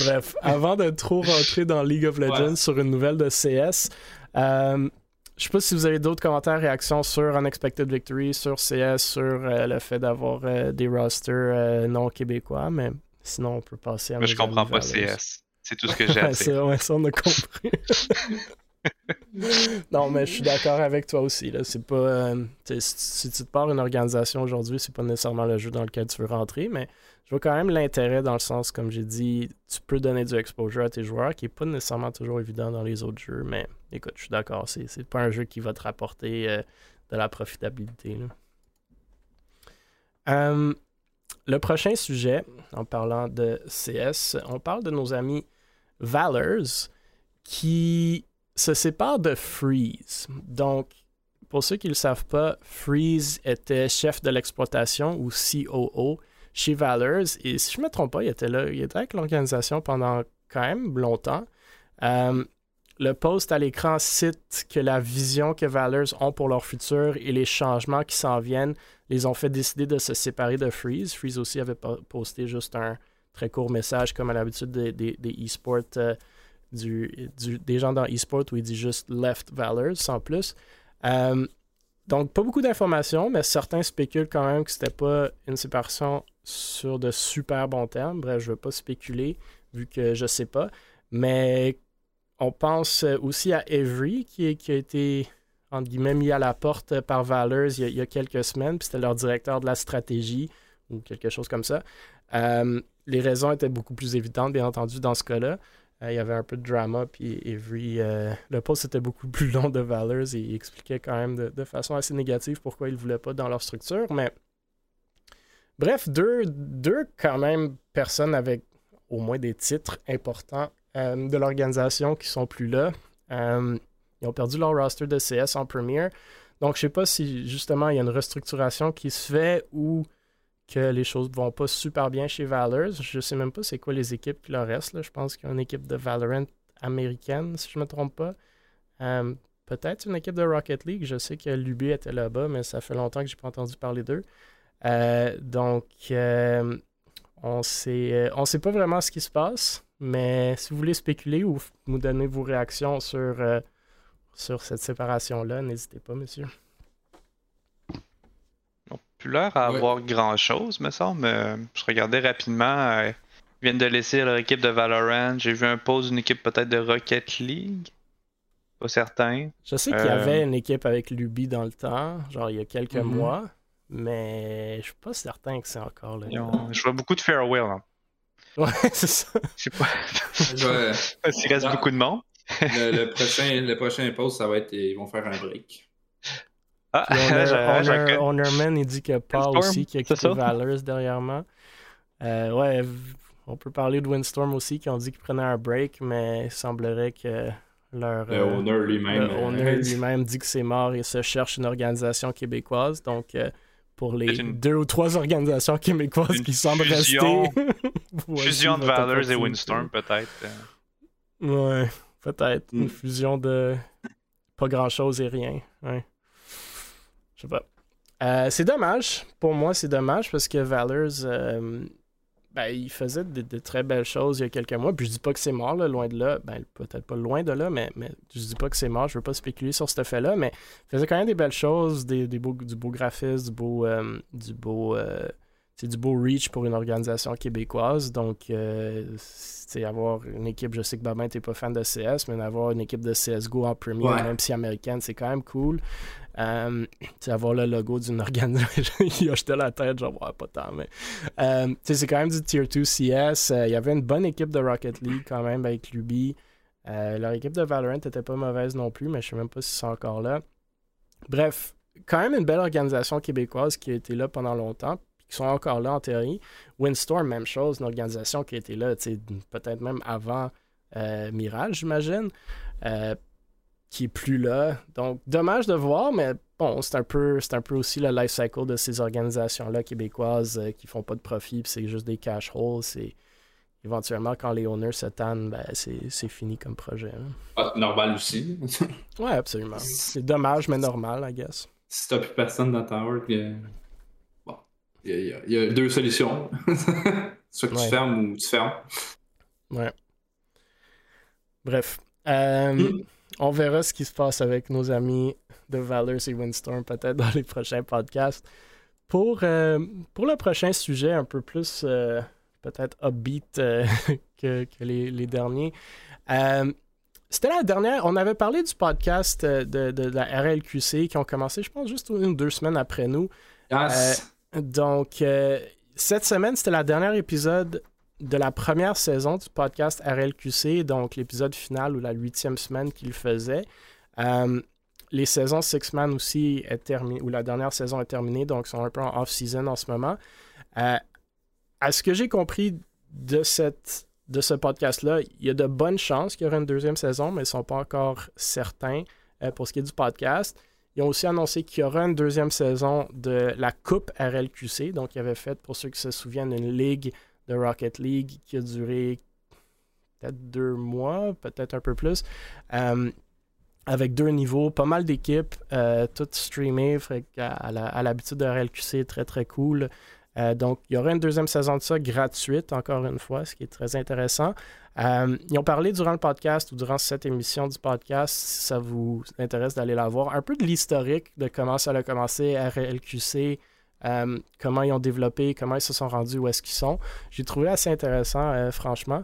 Bref, avant de trop rentrer dans League of Legends sur une nouvelle de CS, euh, je sais pas si vous avez d'autres commentaires, réactions sur Unexpected Victory, sur CS, sur euh, le fait d'avoir des rosters non québécois, mais Sinon, on peut passer à. Mais je comprends pas CS. C'est tout ce que j'ai à dire. ouais, ça, on a compris. non, mais je suis d'accord avec toi aussi. Là. C'est pas, euh, si tu te pars une organisation aujourd'hui, c'est pas nécessairement le jeu dans lequel tu veux rentrer, mais je vois quand même l'intérêt dans le sens, comme j'ai dit, tu peux donner du exposure à tes joueurs, qui est pas nécessairement toujours évident dans les autres jeux, mais écoute, je suis d'accord, c'est, c'est pas un jeu qui va te rapporter euh, de la profitabilité. Là. Euh, le prochain sujet, en parlant de CS, on parle de nos amis Valors qui se séparent de Freeze. Donc, pour ceux qui ne le savent pas, Freeze était chef de l'exploitation ou COO chez Valors. Et si je ne me trompe pas, il était là, il était avec l'organisation pendant quand même longtemps. Euh, le post à l'écran cite que la vision que Valors ont pour leur futur et les changements qui s'en viennent les ont fait décider de se séparer de Freeze. Freeze aussi avait posté juste un très court message, comme à l'habitude des, des, e-sports, euh, des gens dans e-sport où il dit juste Left Valors sans plus. Euh, donc, pas beaucoup d'informations, mais certains spéculent quand même que c'était pas une séparation sur de super bons termes. Bref, je veux pas spéculer vu que je sais pas. Mais on pense aussi à Avery qui, qui a été entre guillemets, mis à la porte par Valors il y a, quelques semaines, puis c'était leur directeur de la stratégie ou quelque chose comme ça. Euh, les raisons étaient beaucoup plus évidentes, bien entendu, dans ce cas-là. Euh, il y avait un peu de drama, puis euh, le post était beaucoup plus long de Valors et il expliquait quand même de, façon assez négative pourquoi ils ne voulaient pas dans leur structure. Mais bref, deux, deux quand même personnes avec au moins des titres importants de l'organisation qui sont plus là. Ils ont perdu leur roster de CS en Premier. Donc, je sais pas si justement il y a une restructuration qui se fait ou que les choses vont pas super bien chez Valors. Je sais même pas c'est quoi les équipes qui leur restent. Je pense qu'il y a une équipe de Valorant américaine, si je me trompe pas. Euh, peut-être une équipe de Rocket League. Je sais que l'UB était là-bas, mais ça fait longtemps que j'ai pas entendu parler d'eux. Euh, donc, euh, on sait, on sait pas vraiment ce qui se passe, mais si vous voulez spéculer ou nous donner vos réactions sur sur cette séparation-là, n'hésitez pas, monsieur. On plus l'air à avoir grand-chose, me semble. Je regardais rapidement. Euh, ils viennent de laisser leur équipe de Valorant. J'ai vu un pause d'une équipe peut-être de Rocket League. Pas certain. Je sais qu'il y avait euh, une équipe avec Luby dans le temps, genre il y a quelques mhm. mois, mais je suis pas certain que c'est encore là. Je vois beaucoup de Farewell. Hein. Ouais, c'est ça. Je sais pas. S'il reste beaucoup de monde le, prochain, le prochain post, ça va être ils vont faire un break. Ah, Honorman, il dit a Paul aussi qui a quitté Valors derrière moi. Euh, ouais, on peut parler de Windstorm aussi qui ont dit qu'ils prenaient un break, mais il semblerait que leur le euh, owner lui-même euh, lui-même dit que c'est mort et se cherche une organisation québécoise. Donc pour les une- deux ou trois organisations québécoises Une qui semblent fusion- rester. Fusion de Valors et. Windstorm, peut-être. euh. Ouais, peut-être. Mm. Une fusion de pas grand-chose et rien. Ouais. Je. Euh, c'est dommage. Pour moi, c'est dommage parce que Valors, euh, ben, il faisait de, très belles choses il y a quelques mois. Puis je dis pas que c'est mort, loin de là. Ben, peut-être pas loin de là, mais, mais je dis pas que c'est mort. Je veux pas spéculer sur cet fait-là, mais il faisait quand même des belles choses, des, beaux, du beau graphisme, du beau, euh, du beau, c'est du beau reach pour une organisation québécoise. Donc, euh, c'est avoir une équipe, je sais que Babin, t'es pas fan de CS, mais d'avoir une équipe de CSGO en premier, Ouais. même si américaine, c'est quand même cool. Euh, tu sais, avoir le logo d'une organisation, il a jeté la tête, genre, ouais, pas tant, mais. Euh, c'est quand même du Tier 2 CS. Euh, Il y avait une bonne équipe de Rocket League quand même avec Luby. Leur équipe de Valorant était pas mauvaise non plus, mais je sais même pas si c'est encore là. Bref, quand même une belle organisation québécoise qui a été là pendant longtemps, qui sont encore là en théorie. Windstorm, même chose, une organisation qui été là, peut-être même avant euh, Mirage, j'imagine, euh, qui est plus là. Donc, dommage de voir, mais bon, c'est un peu, c'est un peu aussi le life cycle de ces organisations-là québécoises euh, qui font pas de profit, puis c'est juste des cash holes. C'est éventuellement quand les owners se tannent, ben, c'est, c'est fini comme projet. hein. Ah, normal aussi. Ouais, absolument. C'est dommage, mais normal, I guess. si t'as plus personne dans ta org, euh, il y, a- y y deux solutions. Soit que Ouais. tu fermes ou tu fermes. Ouais. Bref. Euh, Mm. On verra ce qui se passe avec nos amis de Valors et Windstorm peut-être dans les prochains podcasts. Pour, euh, pour le prochain sujet, un peu plus euh, peut-être upbeat que, que les, les derniers. c'était la dernière. On avait parlé du podcast euh, de, de la RLQC qui ont commencé, je pense, juste une ou deux semaines après nous. Yes. Donc, euh, cette semaine, c'était la dernière épisode de la première saison du podcast RLQC, donc l'épisode final ou la huitième semaine qu'il faisait. Euh, les saisons Six Man aussi est terminée, ou la dernière saison est terminée, donc sont un peu en off-season en ce moment. Euh, à ce que j'ai compris de, cette, de ce podcast-là, il y a de bonnes chances qu'il y aura une deuxième saison, mais ils ne sont pas encore certains pour ce qui est du podcast. Ils ont aussi annoncé qu'il y aura une deuxième saison de la Coupe RLQC. Donc, ils avaient fait, pour ceux qui se souviennent, une ligue de Rocket League qui a duré peut-être deux mois, peut-être un peu plus, euh, avec deux niveaux, pas mal d'équipes, euh, toutes streamées, à, à l'habitude de RLQC, très très cool. Euh, donc, il y aura une deuxième saison de ça gratuite, encore une fois, ce qui est très intéressant. Euh, ils ont parlé durant le podcast ou durant cette émission du podcast, si ça vous intéresse d'aller la voir, un peu de l'historique de comment ça a commencé, RLQC, euh, comment ils ont développé, comment ils se sont rendus, où est-ce qu'ils sont. J'ai trouvé assez intéressant, franchement.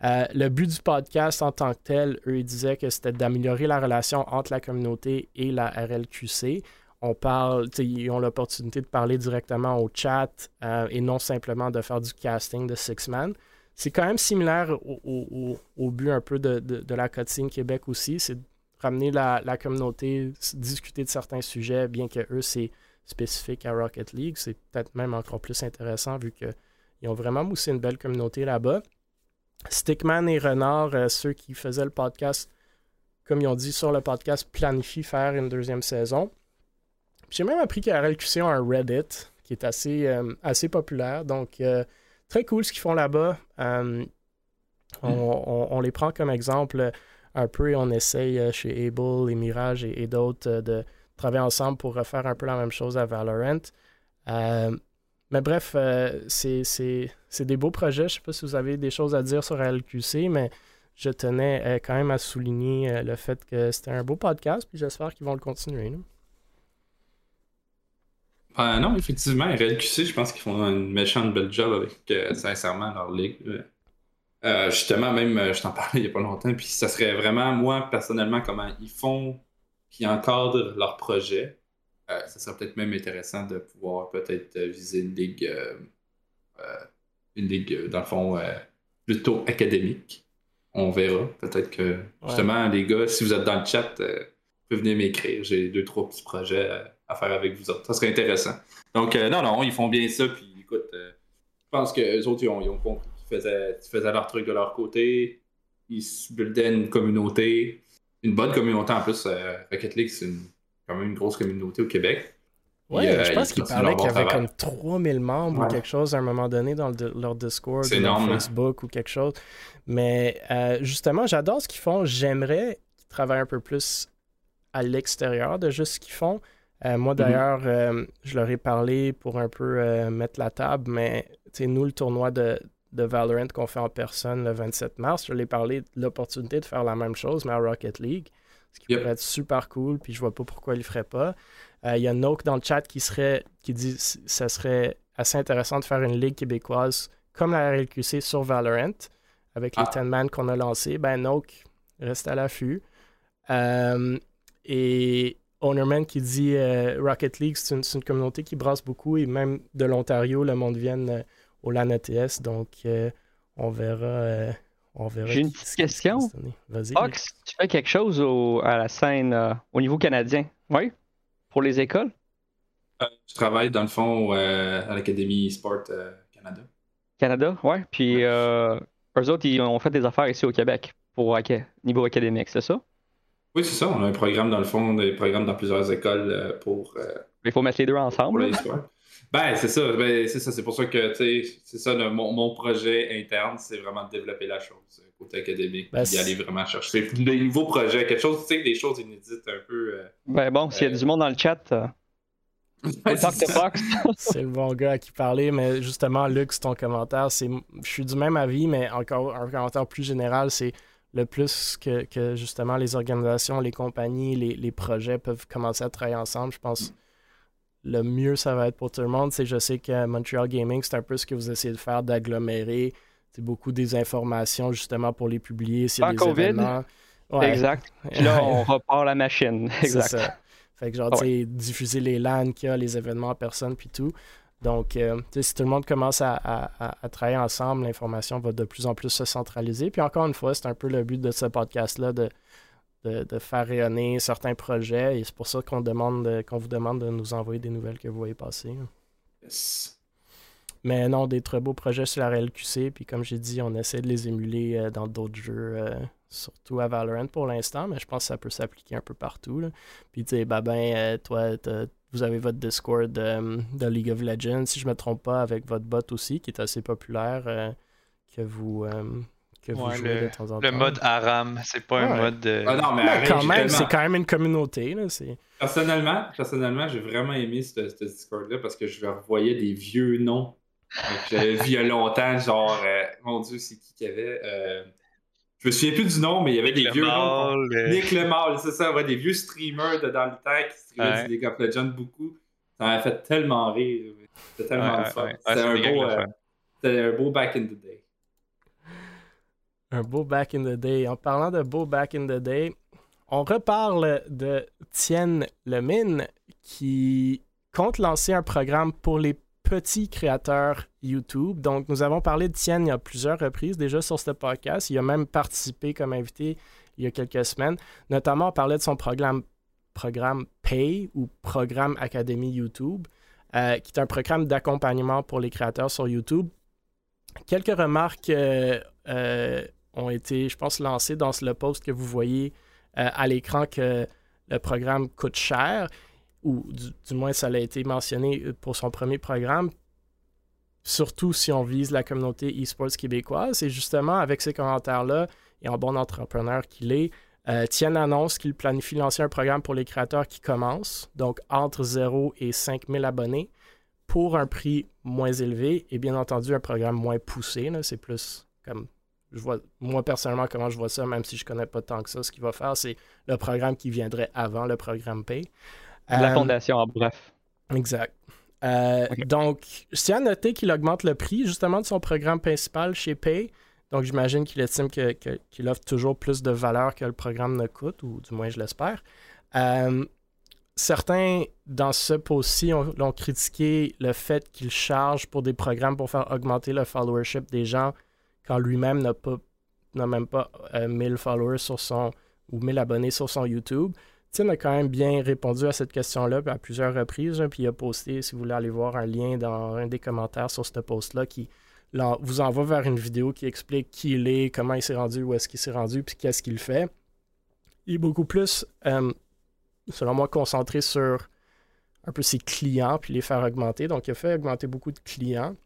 Le but du podcast en tant que tel, eux, ils disaient que c'était d'améliorer la relation entre la communauté et la RLQC. On parle, ils ont l'opportunité de parler directement au chat euh, et non simplement de faire du casting de Six Man. C'est quand même similaire au, but un peu de, de- la Cutscene Québec aussi, c'est de ramener la, communauté, discuter de certains sujets, bien que eux, c'est spécifique à Rocket League. C'est peut-être même encore plus intéressant vu qu'ils ont vraiment moussé une belle communauté là-bas. Stickman et Renard, euh, ceux qui faisaient le podcast, comme ils ont dit sur le podcast, planifient faire une deuxième saison. J'ai même appris que RLQC ont un Reddit qui est assez, euh, assez populaire. Donc, euh, très cool ce qu'ils font là-bas. Euh, on, on- on les prend comme exemple un peu et on essaye chez Able et Mirage et, et d'autres de travailler ensemble pour refaire un peu la même chose à Valorant. Euh, mais bref, euh, c'est c'est- c'est des beaux projets. Je sais pas si vous avez des choses à dire sur LQC, mais je tenais euh, quand même à souligner le fait que c'était un beau podcast, puis j'espère qu'ils vont le continuer. là. Euh, non, effectivement, RLQC, je pense qu'ils font une méchante belle job avec, euh, sincèrement, leur ligue. Euh, justement, même, euh, je t'en parlais il n'y a pas longtemps, puis ça serait vraiment, moi, personnellement, comment ils font, qui encadrent leur projet. Ça serait peut-être même intéressant de pouvoir peut-être viser une ligue, une ligue, dans le fond, plutôt académique. On verra. Peut-être que, justement, les gars, si vous êtes dans le chat, vous pouvez venir m'écrire. J'ai deux, trois petits projets à faire avec vous autres. Ça serait intéressant. Donc, euh, non, non, ils font bien ça. Puis, écoute, euh, je pense que les autres, ils ont, ils ont compris qu'ils faisaient, ils faisaient leur truc de leur côté. Ils buildaient une communauté. Une bonne communauté en plus. Euh, Rocket League, c'est quand même une grosse communauté au Québec. Puis, euh, je pense ils qu'il continuent parlait leur qu'il y avait travail. comme 3000 membres ou quelque chose à un moment donné dans le leur Discord ou leur hein. Facebook ou quelque chose. Mais justement, j'adore ce qu'ils font. J'aimerais qu'ils travaillent un peu plus à l'extérieur de juste ce qu'ils font. Euh, moi, Mhm. d'ailleurs, euh, je leur ai parlé pour un peu euh, mettre la table, mais tu sais, nous, le tournoi de, de Valorant qu'on fait en personne le 27 mars, je leur ai parlé de l'opportunité de faire la même chose, mais à Rocket League. Ce qui Yep. pourrait être super cool, puis je vois pas pourquoi ils le feraient pas. Il y a Noak dans le chat qui serait qui dit que ça serait assez intéressant de faire une ligue québécoise comme la RLQC sur Valorant avec les Ah. 10 man qu'on a lancés. Ben Noak reste à l'affût. Et Ownerman qui dit euh, Rocket League, c'est une, communauté qui brasse beaucoup et même de l'Ontario, le monde vient euh, au LAN ETS. Donc euh, on verra. euh, on verra J'ai une petite question. Vas-y. Fox, tu fais quelque chose au- à la scène euh, au niveau canadien? Oui? Pour les écoles? Euh, Je travaille dans le fond euh, à l'Académie Sport euh, Canada. Canada? Ouais. Puis euh, eux autres, ils ont fait des affaires ici au Québec pour niveau académique, c'est ça? Oui, c'est ça. On a un programme dans le fond, des programmes dans plusieurs écoles euh, pour, euh, Il faut mettre les deux ensemble. Ben, c'est ça. Ben, c'est ça. C'est pour ça que, tu sais, c'est ça, le- mon, mon projet interne, c'est vraiment de développer la chose euh, côté académique, Ben, puis d'y aller vraiment chercher des nouveaux projets, quelque chose, tu sais, des choses inédites un peu. euh, Ben bon, s'il y a du monde dans le chat, euh, c'est to ça. Fox. C'est le bon gars à qui parler, mais justement, Luc, ton commentaire. C'est, je suis du même avis, mais encore un commentaire plus général, c'est le plus que, que justement les organisations, les compagnies, les, les projets peuvent commencer à travailler ensemble. Je pense le mieux ça va être pour tout le monde. C'est, je sais que Montreal Gaming, c'est un peu ce que vous essayez de faire, d'agglomérer c'est beaucoup des informations justement pour les publier. S'il y a Sans des COVID. événements. Ouais. Exact. Puis là, on repart la machine. C'est Exact. ça. Fait que genre, tu sais, diffuser les LAN qu'il y a, les événements en personne, puis tout. Donc, euh, si tout le monde commence à, à- à- à travailler ensemble, l'information va de plus en plus se centraliser. Puis encore une fois, c'est un peu le but de ce podcast-là, de, de, de faire rayonner certains projets. Et c'est pour ça qu'on demande, de- qu'on vous demande de nous envoyer des nouvelles que vous voyez passer. Yes. Mais non, des très beaux projets sur la RLQC. Puis comme j'ai dit, on essaie de les émuler euh, dans d'autres jeux, euh, surtout à Valorant pour l'instant, mais je pense que ça peut s'appliquer un peu partout. là. Puis tu sais, Babin, toi, t'as- vous avez votre Discord euh, de League of Legends, si je me trompe pas, avec votre bot aussi, qui est assez populaire, euh, que vous, euh, que vous Ouais, jouez le- de temps en Le temps. mode Aram, c'est pas un mode de. Ah non, mais Mais arrête, quand même, tellement- c'est quand même une communauté. Là, c'est... Personnellement, personnellement, j'ai vraiment aimé ce, ce Discord-là parce que je revoyais des vieux noms que j'avais vus il y a longtemps, genre, euh, mon Dieu, c'est qui qu'il y avait euh, Je me souviens plus du nom, mais il y avait des Le vieux noms. mâle, euh, Nick le Mâle, c'est ça, ouais, des vieux streamers de dans le temps qui streamaient Ouais. du League of Legends beaucoup. Ça m'a fait tellement rire. C'était tellement Ouais, le fun. ouais, ouais, C'était c'est un, des euh, un beau back in the day. Un beau back in the day. En parlant de beau back in the day, on reparle de Tienne Lemine qui compte lancer un programme pour les petits créateurs YouTube. Donc, nous avons parlé de Tienne il y a plusieurs reprises déjà sur ce podcast. Il a même participé comme invité il y a quelques semaines. Notamment, on parlait de son programme, programme Pay ou Programme Académie YouTube, euh, qui est un programme d'accompagnement pour les créateurs sur YouTube. Quelques remarques euh, euh, ont été, je pense, lancées dans le post que vous voyez à l'écran que le programme coûte cher, ou du, moins ça a été mentionné pour son premier programme, surtout si on vise la communauté e-sports québécoise. Et justement, avec ces commentaires-là, et en bon entrepreneur qu'il est, euh, Tien annonce qu'il planifie lancer un programme pour les créateurs qui commencent, donc entre 0 et 5000 abonnés, pour un prix moins élevé et bien entendu un programme moins poussé. C'est plus comme je vois, moi personnellement, comment je vois ça, même si je connais pas tant que ça, ce qu'il va faire, c'est le programme qui viendrait avant le programme Pay. La Euh, fondation, en bref. Exact. Euh. Donc, je tiens à noter qu'il augmente le prix justement de son programme principal chez Pay. Donc, j'imagine qu'il estime que- que- qu'il offre toujours plus de valeur que le programme ne coûte, ou du moins je l'espère. Euh, certains dans ce post-ci ont, l'ont critiqué le fait qu'il charge pour des programmes pour faire augmenter le followership des gens quand lui-même n'a pas n'a même pas euh, 1000 followers sur son ou 1000 abonnés sur son YouTube. Tim a quand même bien répondu à cette question-là à plusieurs reprises. hein, puis il a posté, si vous voulez aller voir, un lien dans un des commentaires sur ce post-là qui vous envoie vers une vidéo qui explique qui il est, comment il s'est rendu, où est-ce qu'il s'est rendu, puis qu'est-ce qu'il fait. Il est beaucoup plus, euh, selon moi, concentré sur un peu ses clients puis les faire augmenter. Donc, il a fait augmenter beaucoup de clients.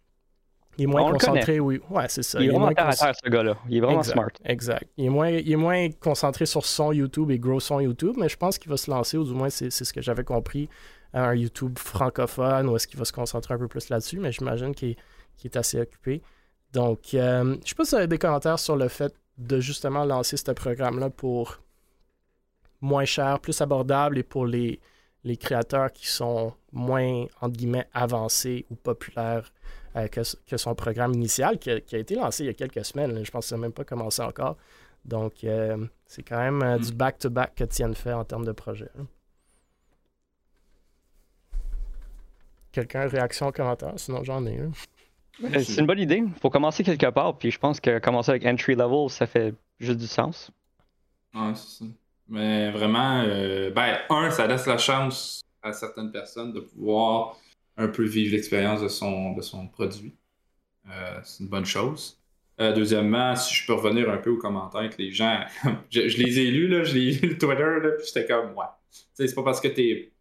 Il est moins On concentré, oui. Ouais, c'est ça. Il est vraiment moins terre à cons- terre, ce gars-là. Il est vraiment exact, smart. Exact. Il est, moins, il est moins concentré sur son YouTube et gros son YouTube, mais je pense qu'il va se lancer, ou du moins c'est ce que j'avais compris, à un YouTube francophone, ou est-ce qu'il va se concentrer un peu plus là-dessus, mais j'imagine qu'il est, qu'il est assez occupé. Donc, euh, je sais pas si vous avez des commentaires sur le fait de justement lancer ce programme-là pour moins cher, plus abordable et pour les, les créateurs qui sont moins, entre guillemets, avancés ou populaires euh, que, que son programme initial qui a, qui a été lancé il y a quelques semaines. là. Je pense que ça n'a même pas commencé encore. Donc, euh, c'est quand même euh, du back-to-back que Tienne fait en termes de projet. hein. Quelqu'un, réaction, commentaire? Sinon, j'en ai un. Euh, C'est une bonne idée. faut commencer quelque part, puis je pense que commencer avec entry level, ça fait juste du sens. Ouais, c'est ça. Mais vraiment, euh, ben, un, ça laisse la chance à certaines personnes de pouvoir un peu vivre l'expérience de son, de son produit. Euh, c'est une bonne chose. Euh, deuxièmement, si je peux revenir un peu aux commentaires que les gens. je, je les ai lus, là, je l'ai lu le Twitter, là, puis j'étais comme, ouais. C'est pas parce que t'es.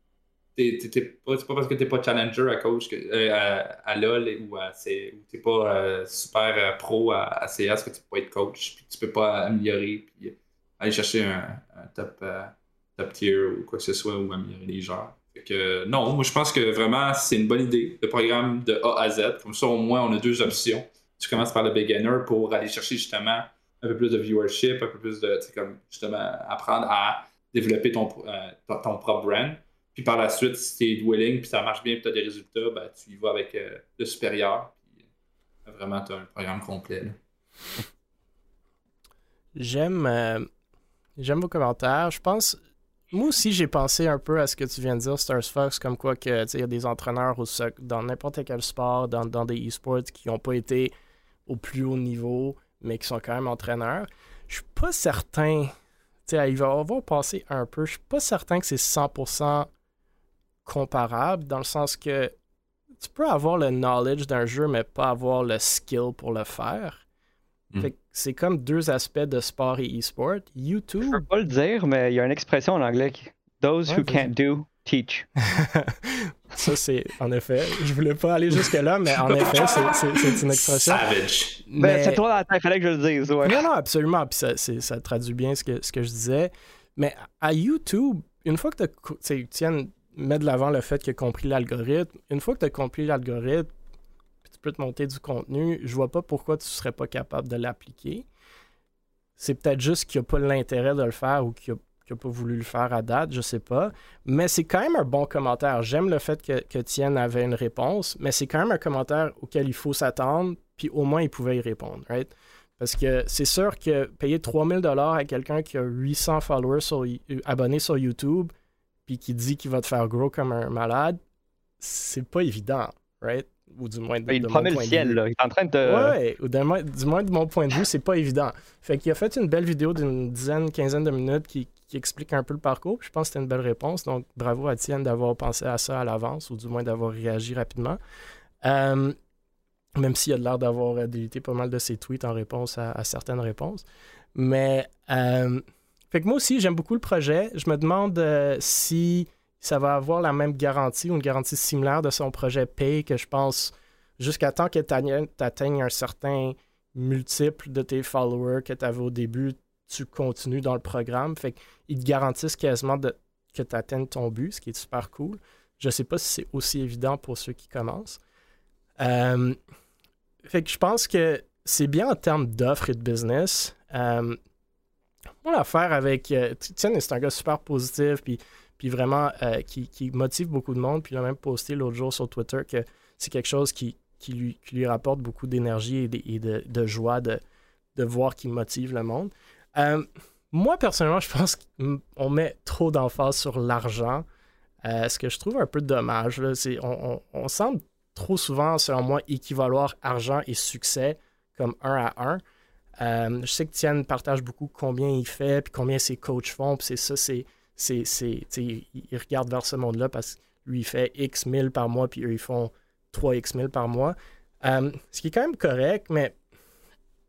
t'es- t'es- pas- C'est pas parce que t'es pas challenger à coach euh, à, à LOL ou à C- ou t'es pas super pro à, à CS que tu peux pas être coach, puis tu peux pas améliorer, puis aller chercher un, top, top tier ou quoi que ce soit ou améliorer les joueurs. Que, non, moi je pense que vraiment c'est une bonne idée, le programme de A à Z. Comme ça, au moins, on a deux options. Tu commences par le beginner pour aller chercher justement un peu plus de viewership, un peu plus de, comme justement apprendre à développer ton, euh, ton, ton propre brand. Puis par la suite, si tu es willing, puis ça marche bien, puis tu as des résultats, ben, tu y vas avec euh, le supérieur. Puis, vraiment, tu as un programme complet. J'aime euh, j'aime vos commentaires. Je pense. Moi aussi, j'ai pensé un peu à ce que tu viens de dire, Stars Fox, comme quoi que il y a des entraîneurs dans n'importe quel sport, dans, des e-sports, qui n'ont pas été au plus haut niveau, mais qui sont quand même entraîneurs. Je suis pas certain. Il va va passer un peu. Je suis pas certain que c'est 100% comparable, dans le sens que tu peux avoir le knowledge d'un jeu, mais pas avoir le skill pour le faire. Mm. Fait que c'est comme deux aspects de sport et e-sport. Je YouTube, peux pas le dire, mais il y a une expression en anglais qui Those Ouais, who can't do, teach. ça c'est en effet, je voulais pas aller jusque-là, mais en effet, c'est- c'est c'est une expression. Savage. Ben, Mais- c'est toi dans la tête, fallait que je le dise, ouais. Non, non, absolument. Puis ça, ça traduit bien ce que, ce que je disais. Mais à YouTube, une fois que tu tiens, mets de l'avant le fait qu'il a compris l'algorithme, une fois que tu as compris l'algorithme, tu peux te monter du contenu, je vois pas pourquoi tu serais pas capable de l'appliquer. C'est peut-être juste qu'il n'y a pas l'intérêt de le faire ou qu'il n'a pas voulu le faire à date, je sais pas. Mais c'est quand même un bon commentaire. J'aime le fait que, Tienne avait une réponse, mais c'est quand même un commentaire auquel il faut s'attendre, puis au moins il pouvait y répondre, right? Parce que c'est sûr que payer 3000 dollars à quelqu'un qui a 800 followers sur, euh, abonnés sur YouTube, puis qui dit qu'il va te faire grow comme un malade, c'est pas évident, right? Ou du moins de, Ben, Il de mon le point de ciel, vue. là. Il est en train de. Ouais, ou du moins de mon point de vue, c'est pas évident. Fait qu'il a fait une belle vidéo d'une dizaine, quinzaine de minutes qui, qui explique un peu le parcours. puis Je pense que c'était une belle réponse. Donc, bravo à Tienne d'avoir pensé à ça à l'avance, ou du moins d'avoir réagi rapidement. Euh, même s'il a l'air d'avoir euh, délité pas mal de ses tweets en réponse à, à certaines réponses. Mais, euh, fait que moi aussi, j'aime beaucoup le projet. Je me demande euh, si ça va avoir la même garantie ou une garantie similaire de son projet Pay que je pense jusqu'à temps que tu atteignes un certain multiple de tes followers que tu avais au début, tu continues dans le programme. Fait qu'ils te garantissent quasiment que tu atteignes ton but, ce qui est super cool. Je sais pas si c'est aussi évident pour ceux qui commencent. Euh, fait que je pense que c'est bien en termes d'offres et de business. Euh, moi, l'affaire avec. Euh, Tiens, c'est un gars super positif, puis, puis vraiment euh, qui, motive beaucoup de monde. Puis il a même posté l'autre jour sur Twitter que c'est quelque chose qui, lui, rapporte beaucoup d'énergie et, de, joie de, voir qu'il motive le monde. Euh, moi, personnellement, je pense qu'on met trop d'emphase sur l'argent, euh, ce que je trouve un peu dommage. Là, c'est, on, on- semble trop souvent, selon moi, équivaloir argent et succès comme un à un. Je sais que Tienne partage beaucoup combien il fait, puis combien ses coachs font, puis c'est ça, c'est, c'est, c'est, il, regarde vers ce monde-là parce que lui, il fait X mille par mois, puis eux, ils font 3X mille par mois. Euh, ce qui est quand même correct, mais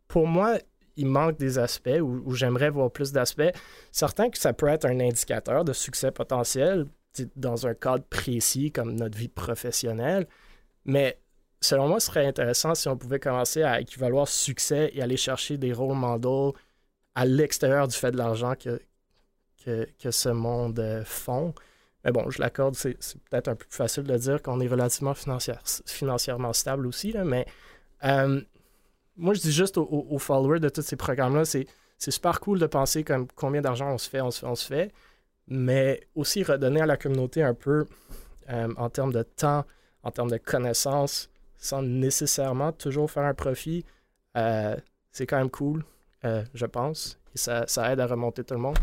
pour moi, il manque des aspects où, j'aimerais voir plus d'aspects. Certains que ça peut être un indicateur de succès potentiel. dans un cadre précis comme notre vie professionnelle. Mais selon moi, ce serait intéressant si on pouvait commencer à équivaloir succès et aller chercher des rôles models à l'extérieur du fait de l'argent que, que, ce monde euh, font. Mais bon, je l'accorde, c'est peut-être un peu plus facile de dire qu'on est relativement financièrement stable aussi, mais euh, moi, je dis juste aux, followers de tous ces programmes-là, c'est super cool de penser comme combien d'argent on se fait, on se fait, on se fait, mais aussi redonner à la communauté un peu euh, en termes de temps, en termes de connaissances, sans nécessairement toujours faire un profit. C'est quand même cool, je pense. Et ça, ça, aide à remonter tout le monde.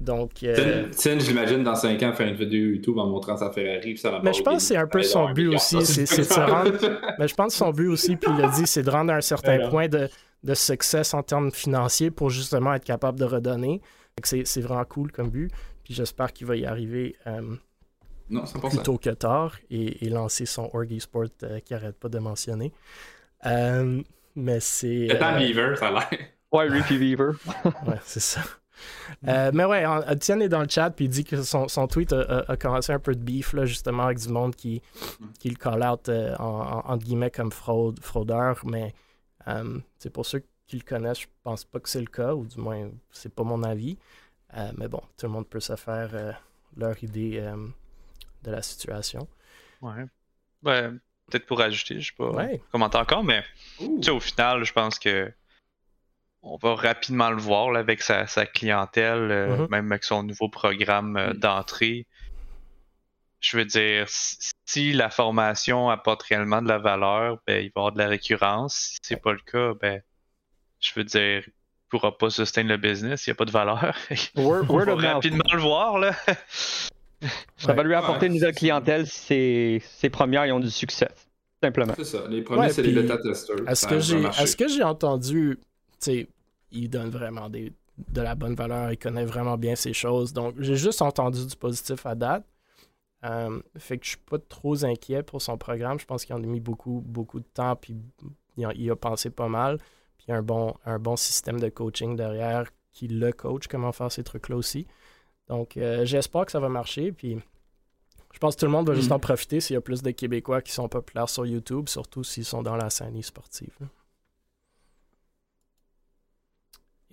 Donc. Euh... j'imagine, dans 5 ans, faire une vidéo YouTube en montrant sa Ferrari. Ça mais je pense que c'est un peu son but aussi. C'est de rendre. mais je pense que son but aussi, puis il a dit, c'est de rendre un certain point de, de succès en termes financiers pour justement être capable de redonner. C'est vraiment cool comme but. Puis j'espère qu'il va y arriver. Euh, non, plus tôt que tard et, lancer son Orgy Sport euh, qui arrête pas de mentionner. Euh, mais c'est. C'est un Beaver, ça a l'air. Ouais, Ricky Beaver. ouais, c'est ça. Euh, mais ouais, Tian est dans le chat puis il dit que son, son tweet a, commencé un peu de beef là, justement avec du monde qui, qui le call out euh, en, entre guillemets comme fraude, fraudeur. Mais euh, c'est pour ceux qui le connaissent, je pense pas que c'est le cas, ou du moins c'est pas mon avis. mais bon, tout le monde peut se faire leur idée de la situation. Ouais. Ouais, peut-être pour ajouter, je sais pas ouais. comment encore, mais au final, je pense que on va rapidement le voir avec sa, clientèle, euh, mm-hmm. même avec son nouveau programme euh, d'entrée. Je veux dire, si la formation apporte réellement de la valeur, ben, il va y avoir de la récurrence. Si c'est pas le cas, ben, je veux dire, il pourra pas soutenir le business, il n'y a pas de valeur. on va rapidement le voir, là. Ça va lui apporter une nouvelle clientèle si ses, premières ont du succès. Simplement. C'est ça. Les premiers, c'est les bêta testers. Est-ce que j'ai entendu il donne vraiment des, de la bonne valeur, il connaît vraiment bien ces choses. Donc, j'ai juste entendu du positif à date. Euh, fait que je suis pas trop inquiet pour son programme. Je pense qu'il en a mis beaucoup, beaucoup de temps, puis il a, pensé pas mal. Puis il y a un bon, un bon système de coaching derrière qui le coach comment faire ces trucs-là aussi. Donc, euh, j'espère que ça va marcher. Puis je pense que tout le monde va juste mm. en profiter s'il y a plus de Québécois qui sont populaires sur YouTube, surtout s'ils sont dans la scène e-sportive.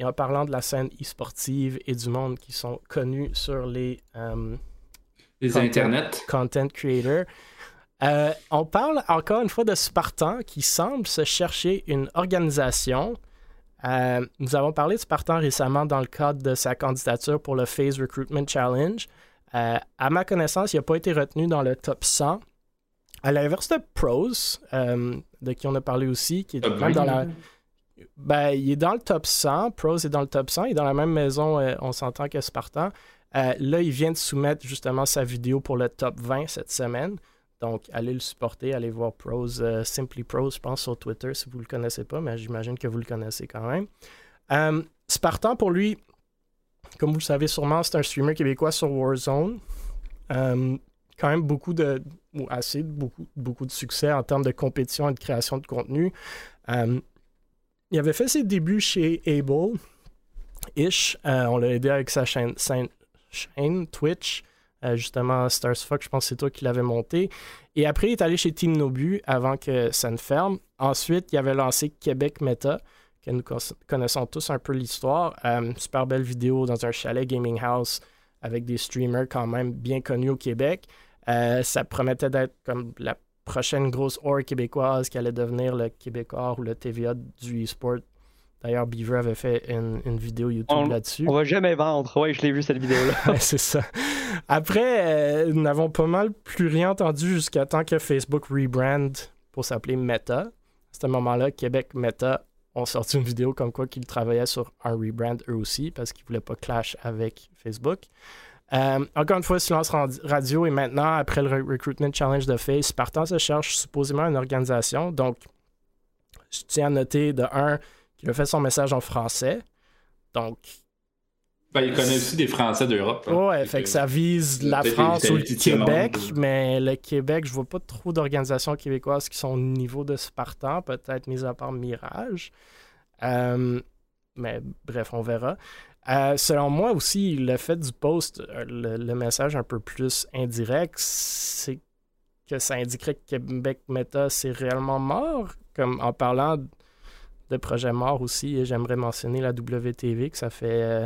Et en parlant de la scène e-sportive et du monde qui sont connus sur les, euh, les content, internets, content creator, euh, on parle encore une fois de Spartan qui semble se chercher une organisation. Euh, nous avons parlé de Spartan récemment dans le cadre de sa candidature pour le Phase Recruitment Challenge. à ma connaissance, il n'a pas été retenu dans le top 100. À l'inverse de Pros, de qui on a parlé aussi, qui est même dans la, ben, il est dans le top 100. Pros est dans le top 100. Il est dans la même maison, euh, on s'entend que Spartan. Euh, là, il vient de soumettre justement sa vidéo pour le top 20 cette semaine. Donc, allez le supporter, allez voir Pros, euh, Simply Pros, je pense, sur Twitter si vous ne le connaissez pas, mais j'imagine que vous le connaissez quand même. Spartan, pour lui, comme vous le savez sûrement, c'est un streamer québécois sur Warzone. quand même beaucoup de, ou assez beaucoup, beaucoup de succès en termes de compétition et de création de contenu il avait fait ses débuts chez Able. Ish. Euh, on l'a aidé avec sa chaîne, Twitch. Euh, justement, Stars je pense que c'est toi qui l'avais monté. Et après, il est allé chez Team Nobu avant que ça ne ferme. Ensuite, il avait lancé Québec Meta, que nous connaissons tous un peu l'histoire. Euh, super belle vidéo dans un chalet gaming house avec des streamers quand même bien connus au Québec. ça promettait d'être comme la prochaine grosse or québécoise qui allait devenir le Québécois ou le TVA du e-sport. D'ailleurs, Beaver avait fait une, vidéo YouTube là-dessus. On va jamais vendre. Ouais, je l'ai vu cette vidéo-là. c'est ça. Après, euh, nous n'avons pas mal plus rien entendu jusqu'à temps que Facebook rebrand pour s'appeler Meta. À ce moment-là, Québec Meta ont sorti une vidéo comme quoi qu'ils travaillaient sur un rebrand eux aussi parce qu'ils ne voulaient pas clash avec Facebook. Euh, encore une fois, silence radio et maintenant, après le Recruitment Challenge de Face, Spartan se cherche supposément une organisation. Donc, je tiens à noter de un qu'il a fait son message en français. Donc. Ben, il connaît aussi des Français d'Europe. Hein. Ouais, fait que, ça vise la France ou le Québec, mais le Québec, je vois pas trop d'organisations québécoises qui sont au niveau de Spartan, peut-être mis à part Mirage. Euh, mais bref, on verra. Euh, selon moi aussi, le fait du post, euh, le, message un peu plus indirect, c'est que ça indiquerait que Québec Meta, c'est réellement mort. Comme en parlant de projets morts aussi, j'aimerais mentionner la WTV, que ça fait. euh,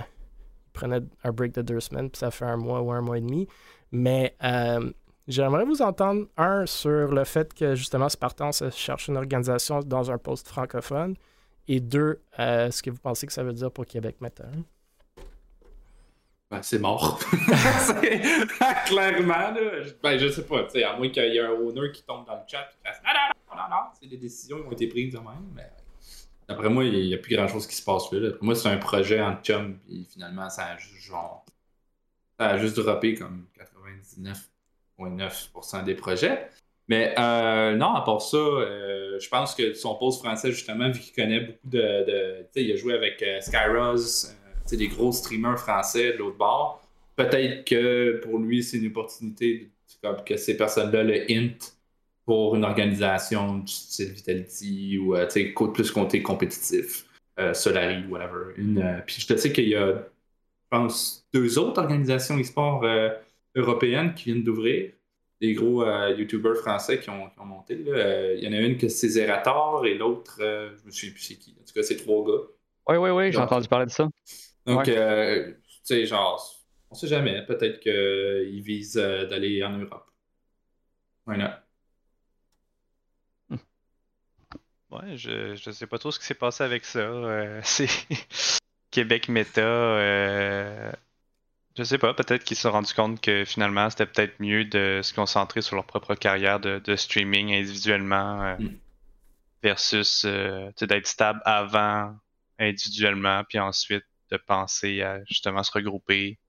un break de deux semaines, puis ça fait un mois ou un mois et demi. Mais euh, j'aimerais vous entendre, un, sur le fait que justement Spartan se cherche une organisation dans un poste francophone, et deux, ce que vous pensez que ça veut dire pour Québec Meta. Ben, c'est mort. Clairement, là. Je- Ben, je sais pas, à moins qu'il y ait un owner qui tombe dans le chat et fasse Non, non, non, non, non, c'est des décisions qui ont été prises de même, mais d'après moi, il n'y a plus grand chose qui se passe là. Moi, c'est un projet en chum, puis finalement, ça a juste genre. Ça a juste droppé comme 99,9% des projets. Mais euh, non, à part ça, euh, je pense que son poste français, justement, vu qu'il connaît beaucoup de. tu sais, il a joué avec euh, Skyros, euh, des gros streamers français de l'autre bord. Peut-être que pour lui, c'est une opportunité comme que ces personnes-là le hint pour une organisation du style Vitality ou euh, plus côté compétitif, euh, Solari, whatever. Une, euh, puis je te sais qu'il y a, je pense, deux autres organisations e-sport euh, européennes qui viennent d'ouvrir des gros euh, YouTubers français qui ont, qui ont monté. Euh, Il y en a une que c'est Zerator et l'autre, euh, je me souviens plus c'est qui. En tout cas, c'est trois gars. Oui, oui, oui, j'ai entendu parler de ça. Donc, Ouais. euh, tu sais, genre, on sait jamais. Peut-être qu'ils visent euh, d'aller en Europe. Why not? Ouais, je, je sais pas trop ce qui s'est passé avec ça. euh, c'est Québec Meta. euh, Je sais pas, peut-être qu'ils se sont rendus compte que finalement c'était peut-être mieux de se concentrer sur leur propre carrière de, de streaming individuellement euh, Mm. versus euh, tu sais, d'être stable avant individuellement, puis ensuite de penser à justement se regrouper.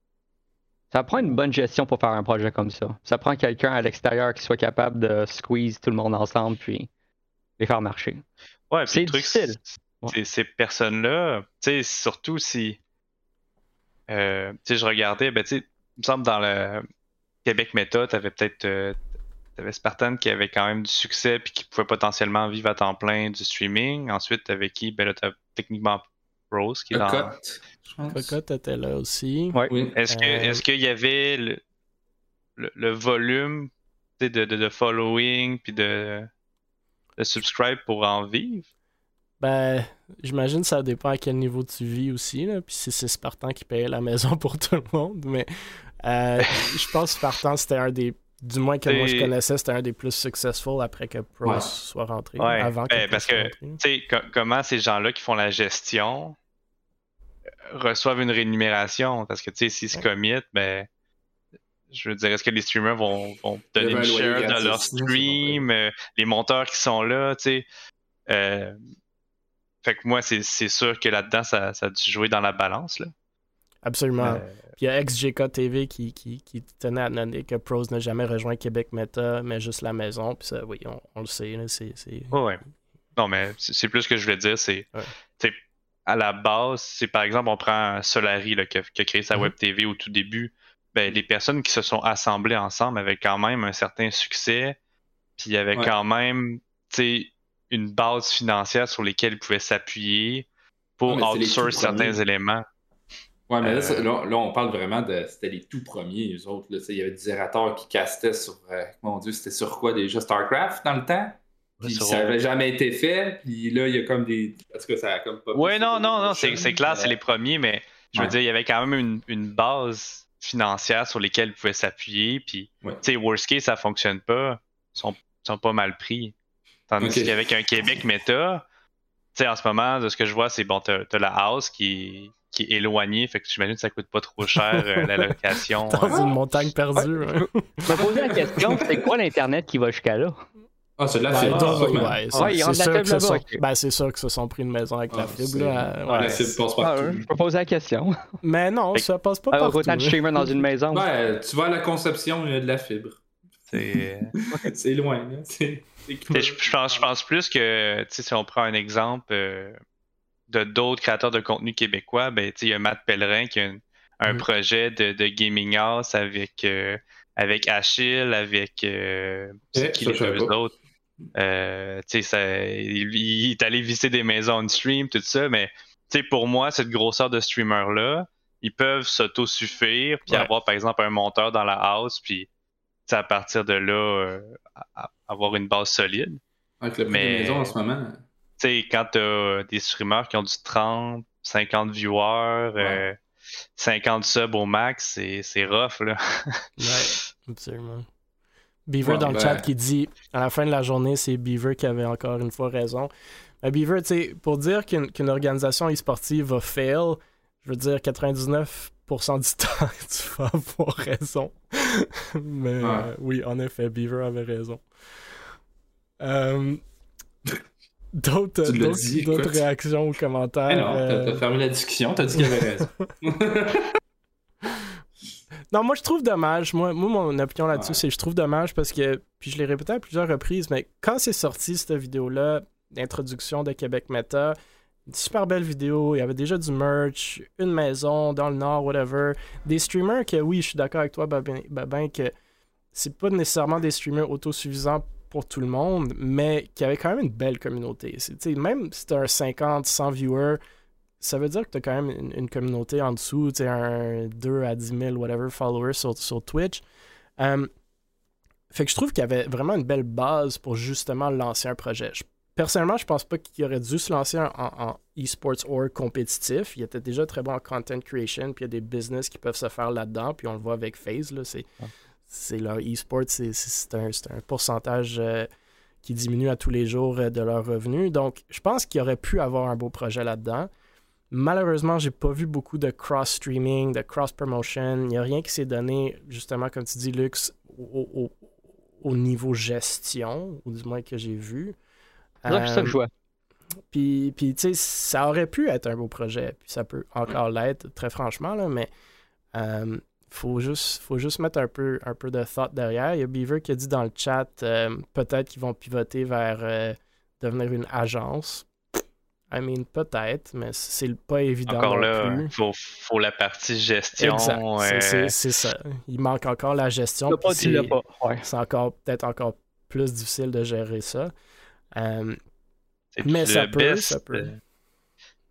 Ça prend une bonne gestion pour faire un projet comme ça. Ça prend quelqu'un à l'extérieur qui soit capable de squeeze tout le monde ensemble puis les faire marcher. Ouais, C'est difficile. Ouais. ces personnes-là, tu sais, surtout si, euh, tu sais, je regardais, ben, tu il me semble dans le Québec Meta, t'avais peut-être, euh, t'avais Spartan qui avait quand même du succès puis qui pouvait potentiellement vivre à temps plein du streaming. Ensuite, t'avais qui? Ben là, t'as techniquement Rose qui est dans... Cocotte, je pense. Cocotte était là aussi. Ouais. Oui. Est-ce que, Euh, est-ce qu'il y avait le, le, le volume de, de, de following puis de, de subscribe pour en vivre? Ben, j'imagine que ça dépend à quel niveau tu vis aussi. Là. Puis si c'est Spartan qui payait la maison pour tout le monde. Mais euh, je pense que Spartan, c'était un des. Du moins que moi je connaissais, c'était un des plus successful après que Pros Ouais. soit rentré. Ouais, Avant que ben, Pros parce que- tu sais, co- comment ces gens-là qui font la gestion euh, reçoivent une rémunération? Parce que, tu sais, s'ils se committent, ben, je veux dire, est-ce que les streamers vont, vont donner une share de gratis, leur stream, euh, les monteurs qui sont là, tu sais? Euh, fait que moi, c'est c'est sûr que là-dedans, ça, ça a dû jouer dans la balance, là. Absolument. Euh, Puis il y a XJK TV qui, qui, qui tenait à donner que Pros n'a jamais rejoint Québec Meta, mais juste la maison. Puis ça, oui, on, on le sait. c'est, c'est- Ouais, ouais. Non, mais c'est plus ce que je voulais dire, c'est Ouais. à la base, c'est par exemple, on prend Solari là, qui, a, qui a créé sa Mhm. web TV au tout début. Ben, les personnes qui se sont assemblées ensemble avaient quand même un certain succès, puis il y avait Ouais. quand même tu sais, une base financière sur lesquelles ils pouvaient s'appuyer pour Ouais, mais c'est les outsource tout certains éléments. Ouais, mais là, Euh, là, là, on parle vraiment de. C'était les tout premiers, eux autres. là. Tu sais, Il y avait des Zerator qui castaient sur. euh, mon Dieu, c'était sur quoi déjà? StarCraft dans le temps? Puis ça avait jamais été fait. Puis là, il y a comme des. Parce que ça a comme pas. Ouais, poussé non, non, non, c'est clair, c'est euh, les premiers, mais je veux Ouais. dire, il y avait quand même une, une base financière sur lesquelles ils pouvaient s'appuyer. Puis, Ouais. tu sais, worst case, ça fonctionne pas, ils sont, sont pas mal pris. Tandis qu'avec un Québec méta, tu sais, en ce moment, de ce que je vois, c'est bon, t'as as la house qui, qui est éloignée, fait que j'imagine que ça coûte pas trop cher euh, la location. Dans euh. une montagne perdue. hein. Je me posais la question, c'est quoi l'Internet qui va jusqu'à là? Ah, c'est de la Ben, fibre. ouais, c'est- Ouais, sûr que ce sont- ben, c'est sûr que se sont pris une maison avec la Ah, fibre. là, Ouais, ouais. la fibre passe Ah, partout. je me posais la question. Mais non, Fait- ça passe pas Alors, partout. autant de hein. streamers dans une maison. Ouais, tu vas à la conception, il y a de la fibre. C'est- loin, Je, je pense, je pense plus que, si on prend un exemple euh, de d'autres créateurs de contenu québécois, ben, tu sais, il y a Matt Pellerin qui a un, un Mhm. projet de, de gaming house avec, euh, avec Achille, avec euh, Eh, qui les deux autres? Euh, tu sais, ça- il, il est allé visiter des maisons on stream, tout ça, mais tu sais, pour moi, cette grosseur de streamer-là, ils peuvent s'autosuffire, puis Ouais. avoir par exemple un monteur dans la house, puis à partir de là, euh, avoir une base solide. Avec le prix Mais- des maisons en ce moment. Tu sais, quand t'as des streamers qui ont du 30, 50 viewers, euh, 50 subs au max, c'est c'est rough, là. Ouais, absolument. Beaver Ouais, dans le ben- chat qui dit à la fin de la journée, c'est Beaver qui avait encore une fois raison. Mais Beaver, tu sais, pour dire qu'une qu'une organisation e-sportive va fail, je veux dire 99% du temps, tu vas avoir raison. Mais Ouais. euh, oui, en effet, Beaver avait raison. Euh, D'autres d'autres- réactions ou commentaires? Non, t'as- euh, t'as fermé la discussion, t'as dit qu'il avait raison. Non, moi je trouve dommage. Moi, moi mon opinion là-dessus, Ouais. c'est que je trouve dommage parce que, puis je l'ai répété à plusieurs reprises, mais quand c'est sorti cette vidéo-là, d'introduction de Québec Meta, une super belle vidéo, il y avait déjà du merch, une maison dans le nord, whatever. Des streamers que, oui, je suis d'accord avec toi, Babin, Babin, que c'est pas nécessairement des streamers autosuffisants pour tout le monde, mais qui avaient quand même une belle communauté. Même si t'as un 50, 100 viewers, ça veut dire que tu as quand même une, communauté en dessous, un 2 à 10 000, whatever, followers sur, Twitch. Euh, fait que je trouve qu'il y avait vraiment une belle base pour justement lancer un projet. Je- personnellement, je pense pas qu'il aurait dû se lancer en, esports org compétitif. Il était déjà très bon en content creation, puis il y a des business qui peuvent se faire là-dedans, puis on le voit avec FaZe, là, c'est leur e-sport, c'est, un, un pourcentage euh, qui diminue à tous les jours euh, de leurs revenus. Donc, je pense qu'il aurait pu avoir un beau projet là-dedans. Malheureusement, j'ai pas vu beaucoup de cross-streaming, de cross-promotion. Il n'y a rien qui s'est donné, justement, comme tu dis, Lux, au, au- au niveau gestion, ou du moins que j'ai vu. C'est ça que- ça que je vois. Puis, puis, tu sais, ça aurait pu être un beau projet, puis ça peut encore l'être, très franchement, là, mais euh, faut juste, faut juste mettre un peu, un peu de thought derrière. Il y a Beaver qui a dit dans le chat, euh, peut-être qu'ils vont pivoter vers euh, devenir une agence. I mean, peut-être, mais c'est pas évident Encore non là, plus. faut, faut la partie gestion. Exact, c'est- euh, c'est ça. Il manque encore la gestion. C'est- pas. Ouais. C'est encore peut-être encore plus difficile de gérer ça. Euh, mais ça peut, best, ça peut.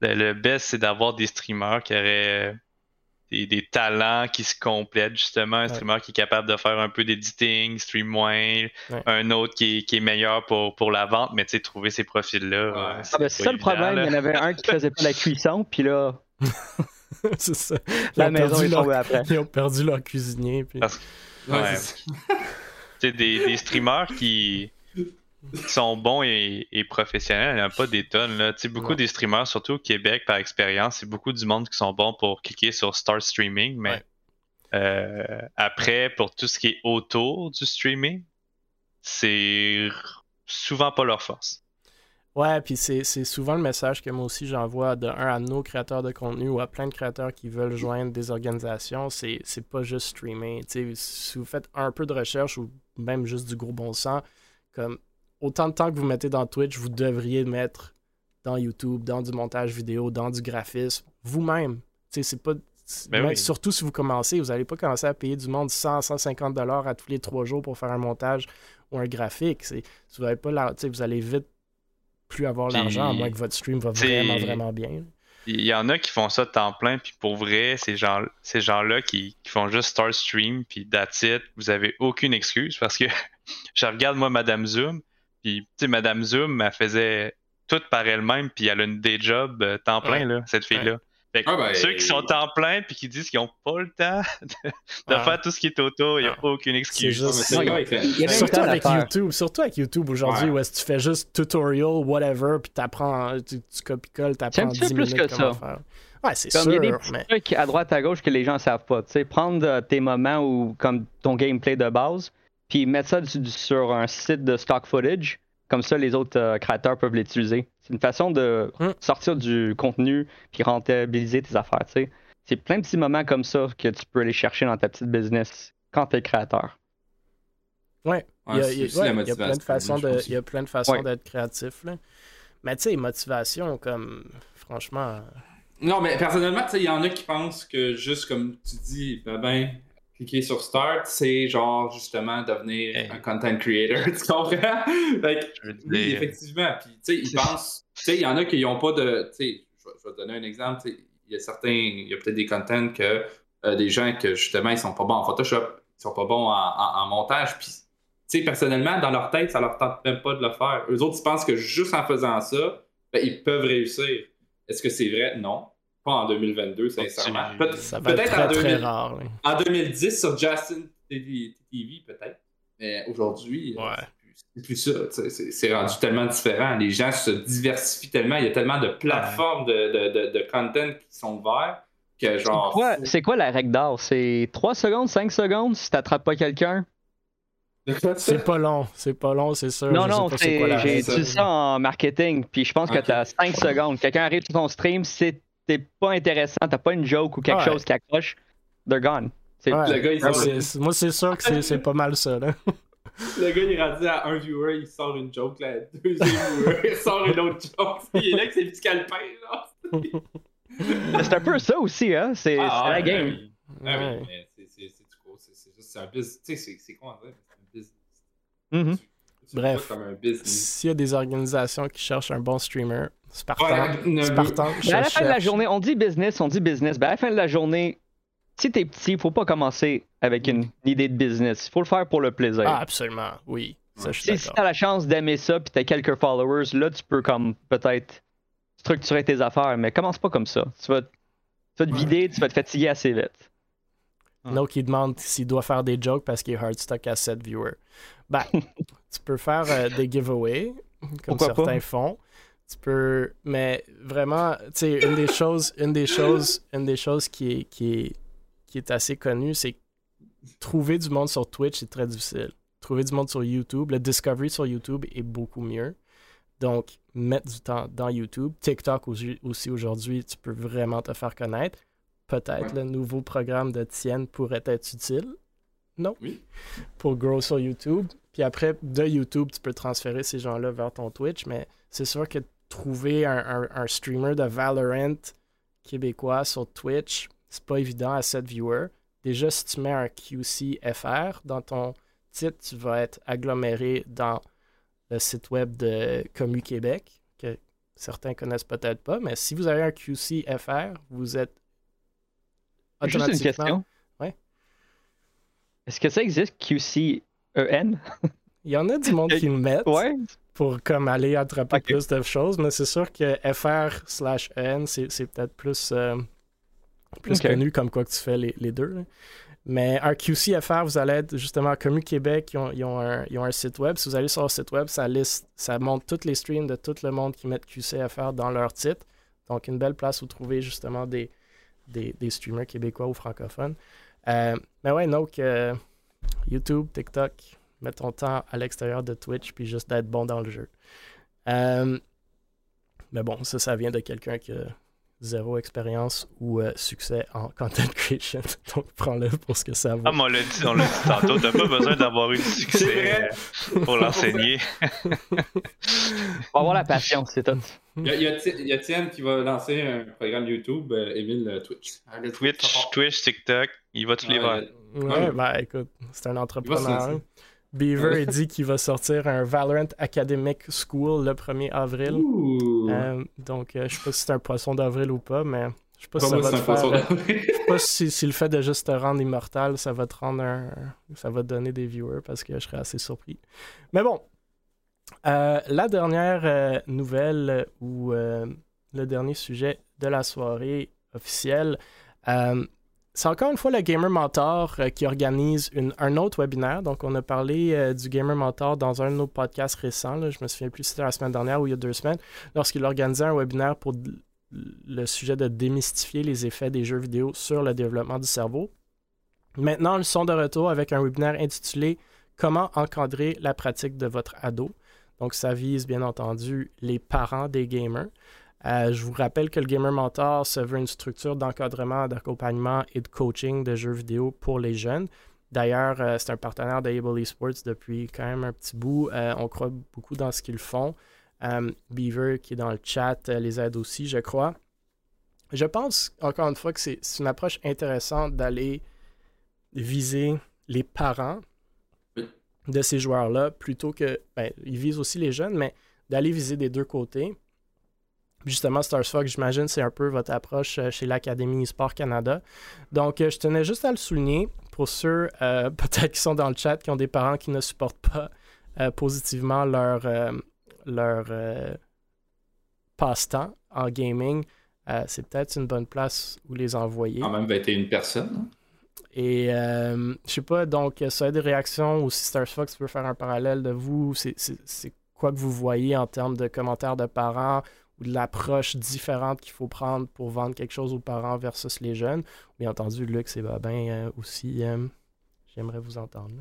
Le, best, c'est d'avoir des streamers qui auraient des, des talents qui se complètent, justement. Un Ouais. streamer qui est capable de faire un peu d'editing, stream moins, Ouais. un autre qui est, qui est meilleur pour, pour la vente, mais tu sais, trouver ces profils-là. Ouais. euh, Ah, ben, pas c'est ça le évident, problème. là. Il y en avait un qui faisait pas la cuisson, puis là, c'est ça. Ils la ont maison est leur- tombée après. Ils ont perdu leur cuisinier. Puis... Parce- Ouais, Ouais. c'est ça. Tu sais, des, des streamers qui sont bons et, et professionnels, il n'y en a pas des tonnes. Là. Beaucoup des streamers, surtout au Québec, par expérience, c'est beaucoup du monde qui sont bons pour cliquer sur Start Streaming, mais Ouais. euh, après, pour tout ce qui est autour du streaming, c'est souvent pas leur force. Ouais, puis c'est souvent le message que moi aussi j'envoie de un à nos créateurs de contenu ou à plein de créateurs qui veulent joindre des organisations. C'est pas juste streamer. Tu sais, si vous faites un peu de recherche ou même juste du gros bon sens, comme autant de temps que vous mettez dans Twitch, vous devriez mettre dans YouTube, dans du montage vidéo, dans du graphisme, vous-même. C'est pas. Ben oui. Surtout si vous commencez, vous n'allez pas commencer à payer du monde 100, 150 dollars à tous les trois jours pour faire un montage ou un graphique. Vous, avez pas la- vous allez vite plus avoir l'argent à moins que votre stream va vraiment, vraiment bien. Il y en a qui font ça de temps plein, puis pour vrai, ces gens, ces gens-là qui, qui font juste Start Stream, puis that's it, vous avez aucune excuse parce que je regarde moi Madame Zoom, puis tu sais, Madame Zoom, elle faisait tout par elle-même, puis elle a une day job euh, temps plein, là, cette fille-là. Fait que Ah ben, ceux qui sont temps plein, puis qui disent qu'ils n'ont pas le temps de, de Ah. faire tout ce qui est autour, il n'y a Ah. aucune excuse. juste- la- il y a Surtout avec. YouTube, surtout avec YouTube aujourd'hui, Ouais. où est-ce que tu fais juste tutorial, whatever, puis t'apprends, tu, tu copies-colles, t'apprends un petit peu 10 plus minutes que comment ça? faire. Ouais, c'est Comme il y a des sûr, petits mais trucs à droite à gauche que les gens savent pas. Tu sais, prendre euh, tes moments ou comme ton gameplay de base, puis mettre ça sur un site de stock footage, comme ça les autres euh, créateurs peuvent l'utiliser. C'est une façon de Hmm. sortir du contenu puis rentabiliser tes affaires. Tu sais, c'est plein de petits moments comme ça que tu peux aller chercher dans ta petite business quand tu es créateur. ouais, il y a, plein de façons moi, je de, pense. il y a plein de façons Ouais. d'être créatif là. Mais tu sais, motivation comme franchement, Non, mais personnellement, tu sais, il y en a qui pensent que juste comme tu dis, ben, ben cliquer sur Start, c'est genre justement devenir Hey. un content creator, tu comprends? Fait que, oui, effectivement. Puis, tu sais, ils pensent, tu sais, il y en a qui n'ont pas de, tu sais, je vais- te donner un exemple, tu sais, il y a certains, il y a peut-être des contents que euh, des gens que justement, ils sont pas bons en Photoshop, ils sont pas bons en, montage, puis tu sais, personnellement, dans leur tête, ça leur tente même pas de le faire. Eux autres, ils pensent que juste en faisant ça, ben, ils peuvent réussir. Est-ce que c'est vrai? Non. Pas en 2022, sincèrement. peut-être en, rare, en 2010 sur Justin TV, peut-être. Mais aujourd'hui, ouais. c'est plus, ça. C'est rendu tellement différent. Les gens se diversifient tellement. Il y a tellement de plateformes de, de, de, content qui sont ouvertes que genre. C'est quoi, la règle d'or? C'est 3 secondes, 5 secondes si t'attrapes pas quelqu'un? C'est pas long, c'est pas long, c'est sûr. Non, non, j'ai étudié ça en marketing, puis je pense que tu as 5 secondes. Quelqu'un arrive sur ton stream, si t'es pas intéressant, t'as pas une joke ou quelque chose qui accroche, they're gone. le gars, il moi, c'est sûr que c'est pas mal ça. Là. Le gars, il est rendu à un viewer, il sort une joke, là, deuxième viewer, il sort une autre joke. Il est là que c'est du calepin, là. c'est un peu ça aussi, hein. C'est ah, la game. Ah, oui. mais c'est du coup, c'est juste un business. Tu sais, c'est quoi en fait? Mm-hmm. Bref, s'il y a des organisations qui cherchent un bon streamer, c'est partant. c'est partant ben, à la fin de la journée, on dit business, on dit business. Ben, à la fin de la journée, si t'es petit, il faut pas commencer avec une idée de business. Il faut le faire pour le plaisir. Ah, absolument, oui. Ça, je si t'as la chance d'aimer ça, puis t'as quelques followers, là, tu peux comme peut-être structurer tes affaires, mais commence pas comme ça. Tu vas, tu vas te vider, tu vas te fatiguer assez vite. No qui demande s'il doit faire des jokes parce qu'il est hard stock à 7 viewers. Ben, tu peux faire euh, des giveaways, comme certains font. Tu peux, mais vraiment, tu sais, une des choses, une des choses, une des choses qui est, qui est, qui est assez connue, c'est trouver du monde sur Twitch, c'est très difficile. Trouver du monde sur YouTube, le discovery sur YouTube est beaucoup mieux. Donc, mettre du temps dans YouTube. TikTok aussi, aussi aujourd'hui, tu peux vraiment te faire connaître. Peut-être le nouveau programme de Tienne pourrait être utile. Non. Oui. Pour grow sur YouTube. Puis après, de YouTube, tu peux transférer ces gens-là vers ton Twitch. Mais c'est sûr que trouver un, streamer de Valorant québécois sur Twitch, c'est pas évident à 7 viewers. Déjà, si tu mets un QC FR dans ton titre, tu vas être aggloméré dans le site web de Commu Québec, que certains connaissent peut-être pas. Mais si vous avez un QC FR, vous êtes Juste une question. Est-ce que ça existe QCEN? Il y en a du monde qui le mettent pour comme aller attraper plus de choses, mais c'est sûr que FR slash EN, c'est peut-être plus, euh, plus connu comme quoi que tu fais les, deux. Mais un QCFR, vous allez être justement à Commu Québec, ils ont, un, site web. Si vous allez sur leur site web, ça liste, ça montre tous les streams de tout le monde qui mettent QCFR dans leur titre. Donc une belle place où trouver justement des, des, streamers québécois ou francophones. Euh, mais ouais, donc, euh, YouTube, TikTok, mets ton temps à l'extérieur de Twitch, puis juste d'être bon dans le jeu. Euh, mais bon, ça, ça vient de quelqu'un qui a zéro expérience ou succès en content creation. Donc, prends-le pour ce que ça vaut. Ah, mais on l'a dit, on l'a dit tantôt, t'as pas besoin d'avoir eu du succès pour l'enseigner. Faut avoir la patience, c'est tout. Il y, a, il, qui va lancer un programme YouTube, euh, Emile euh, Twitch. Twitch, Twitch, TikTok, il va tous les voir. Ouais, ben écoute, c'est un entrepreneur. Beaver il dit qu'il va sortir un Valorant Academic School le 1er avril. Euh, donc, je sais pas si c'est un poisson d'avril ou pas, mais je sais pas si ça va te faire. je sais pas si, si, le fait de juste te rendre immortal, ça va te rendre un. Ça va te donner des viewers parce que je serais assez surpris. Mais bon, euh, la dernière euh, nouvelle ou euh, le dernier sujet de la soirée officielle, c'est encore une fois le Gamer Mentor qui organise un autre webinaire. Donc, on a parlé du Gamer Mentor dans un de nos podcasts récents. je me souviens plus si c'était la semaine dernière ou il y a deux semaines, lorsqu'il organisait un webinaire pour le sujet de démystifier les effets des jeux vidéo sur le développement du cerveau. Maintenant, ils sont de retour avec un webinaire intitulé Comment encadrer la pratique de votre ado. Donc, ça vise bien entendu les parents des gamers. Euh, je vous rappelle que le Gamer Mentor se veut une structure d'encadrement, d'accompagnement et de coaching de jeux vidéo pour les jeunes. D'ailleurs, euh, c'est un partenaire d'Able Esports depuis quand même un petit bout. Euh, on croit beaucoup dans ce qu'ils font. Beaver, qui est dans le chat, les aide aussi, je crois. Je pense, encore une fois, que c'est une approche intéressante d'aller viser les parents de ces joueurs-là plutôt que. Ben, ils visent aussi les jeunes, mais d'aller viser des deux côtés Justement, Stars Fox, j'imagine, c'est un peu votre approche euh, chez l'Académie Sport Canada. Donc, euh, je tenais juste à le souligner pour ceux euh, peut-être qui sont dans le chat, qui ont des parents qui ne supportent pas positivement leur, leur passe-temps en gaming. c'est peut-être une bonne place où les envoyer. Quand même 21 personnes. Hein. Et je sais pas, donc, ça a des réactions ou si Stars Fox veut faire un parallèle de vous, c'est quoi que vous voyez en termes de commentaires de parents ou de l'approche différente qu'il faut prendre pour vendre quelque chose aux parents versus les jeunes. Bien entendu, Luc et Babin euh, aussi, euh, j'aimerais vous entendre.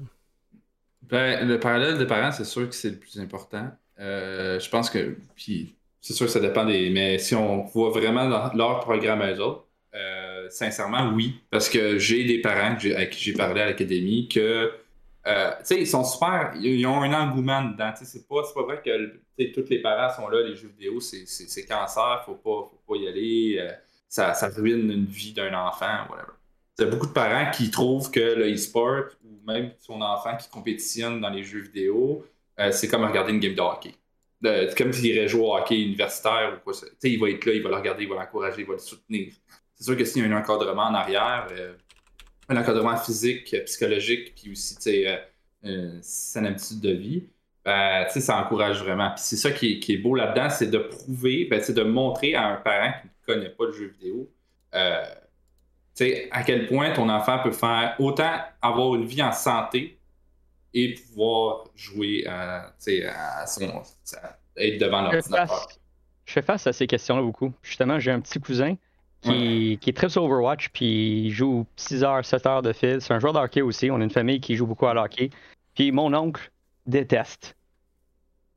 Ben, le parallèle des parents, c'est sûr que c'est le plus important. Euh, je pense que, puis c'est sûr que ça dépend des. Mais si on voit vraiment leur programme à eux autres, sincèrement, oui. Parce que j'ai des parents à qui j'ai parlé à l'académie que euh, ils sont super. Ils ont un engouement dedans. C'est pas, pas vrai que tous les parents sont là, les jeux vidéo, c'est cancer, faut pas, faut pas y aller. Euh, ça, ruine une vie d'un enfant, whatever. Il y a beaucoup de parents qui trouvent que le e-sport ou même son enfant qui compétitionne dans les jeux vidéo, euh, c'est comme regarder une game de hockey. C'est comme s'il irait jouer au hockey universitaire ou quoi. il va être là, il va le regarder, il va l'encourager, il va le soutenir. C'est sûr que s'il y a un encadrement en arrière, un encadrement physique, psychologique, puis aussi euh, euh, une habitude de vie, ben, ça encourage vraiment. Puis c'est ça qui est, beau là-dedans, c'est de prouver, ben, de montrer à un parent qui ne connaît pas le jeu vidéo, euh, à quel point ton enfant peut faire autant avoir une vie en santé et pouvoir jouer à, à son. être devant l'ordinateur. Je fais face à ces questions-là beaucoup. Justement, j'ai un petit cousin qui, est très sur Overwatch, puis il joue 6 heures, 7 heures de fil. C'est un joueur de hockey aussi. On a une famille qui joue beaucoup à hockey. Puis mon oncle déteste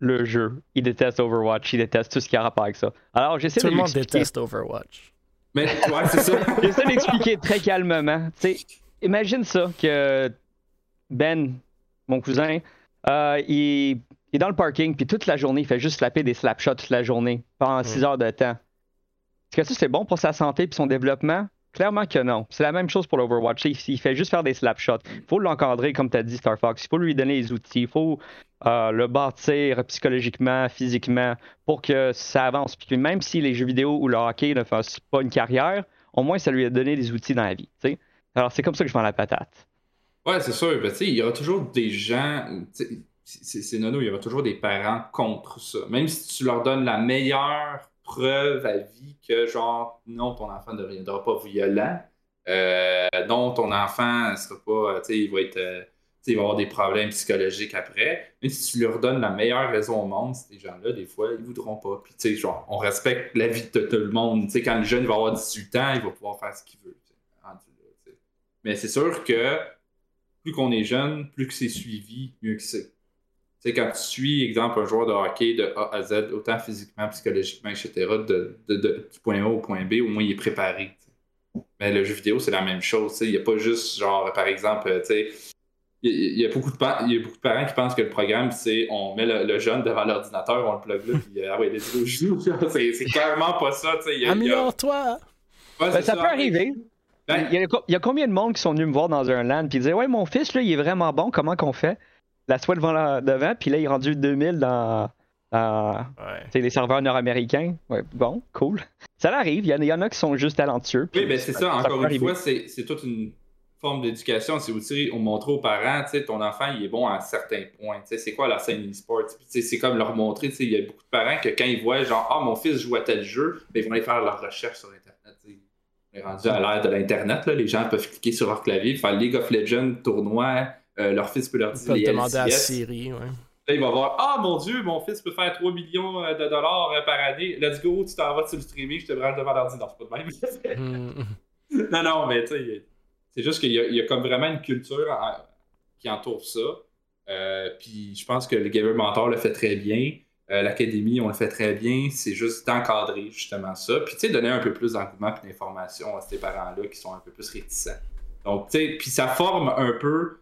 le jeu. Il déteste Overwatch. Il déteste tout ce qui a rapport avec ça. Alors j'essaie de. Tout le monde déteste Overwatch. Mais ouais, c'est ça. j'essaie d'expliquer très calmement. imagine ça que Ben, mon cousin, euh, il, est dans le parking, puis toute la journée, il fait juste slapper des slapshots toute la journée pendant 6 heures de temps. Est-ce que ça, c'est bon pour sa santé et son développement? Clairement que non. C'est la même chose pour l'Overwatch. Il, fait juste faire des slapshots. Il faut l'encadrer, comme tu as dit, Star Fox. Il faut lui donner les outils. Il faut euh, le bâtir psychologiquement, physiquement, pour que ça avance. Puis même si les jeux vidéo ou le hockey ne font pas une carrière, au moins, ça lui a donné des outils dans la vie. Alors, c'est comme ça que je vends la patate. Ouais, c'est sûr. Ben, il y aura toujours des gens. C'est nono, il y aura toujours des parents contre ça. Même si tu leur donnes la meilleure preuve à vie que, genre, non, ton enfant ne deviendra pas violent, euh, non, ton enfant ne sera pas, tu sais, il va. Euh, avoir des problèmes psychologiques après. Mais si tu leur donnes la meilleure raison au monde, ces gens-là, des fois, ils voudront pas. Puis, tu sais, genre, on respecte la vie de tout le monde. Tu sais, quand le jeune va avoir 18 ans, il va pouvoir faire ce qu'il veut. Mais c'est sûr que plus qu'on est jeune, plus que c'est suivi, mieux que c'est sais, quand tu suis, exemple, un joueur de hockey de A à Z, autant physiquement, psychologiquement, etc., de, du point A au point B, au moins il est préparé. Mais le jeu vidéo, c'est la même chose. Il n'y a pas juste, genre, par exemple, tu sais, il y, a beaucoup de il y a beaucoup de parents qui pensent que le programme, c'est on met le, jeune devant l'ordinateur, on le plug là, puis ah ouais, les joue. c'est clairement pas ça. Améliore-toi! Ouais, ben, ça, peut arriver. Ben il, y a, combien de monde qui sont venus me voir dans un LAN puis disaient Ouais, mon fils, là, il est vraiment bon, comment qu'on fait la soit devant la, devant, puis là, il est rendu 2000 dans, les serveurs nord-américains. Ouais, bon, cool. Ça arrive, il y, en a qui sont juste talentueux. Oui, ben c'est ça, encore une fois, c'est toute une forme d'éducation. C'est aussi on montre aux parents, tu sais, ton enfant, il est bon à certains points. Tu sais, c'est quoi la scène e-sport? C'est comme leur montrer, tu sais, il y a beaucoup de parents que quand ils voient, genre, ah, mon fils joue à tel jeu, ben, ils vont aller faire leur recherche sur Internet. On est rendu à l'ère de l'Internet, les gens peuvent cliquer sur leur clavier, faire League of Legends, tournoi, euh, leur fils peut leur dire les demander à Siri, ouais. Là, il va voir Ah mon Dieu, mon fils peut faire 3 millions euh, de dollars euh, par année. Let's go, tu t'en vas sur le streaming, je te branche devant l'ordinateur. C'est pas de même. Hmm. non, non, mais tu sais, c'est juste qu'il y, a comme vraiment une culture qui entoure ça. puis je pense que le Gamer Mentor le fait très bien. L'académie, on le fait très bien. C'est juste d'encadrer justement ça. Puis tu sais, donner un peu plus d'engouement et d'informations à ces parents-là qui sont un peu plus réticents. Donc, tu sais, puis ça forme un peu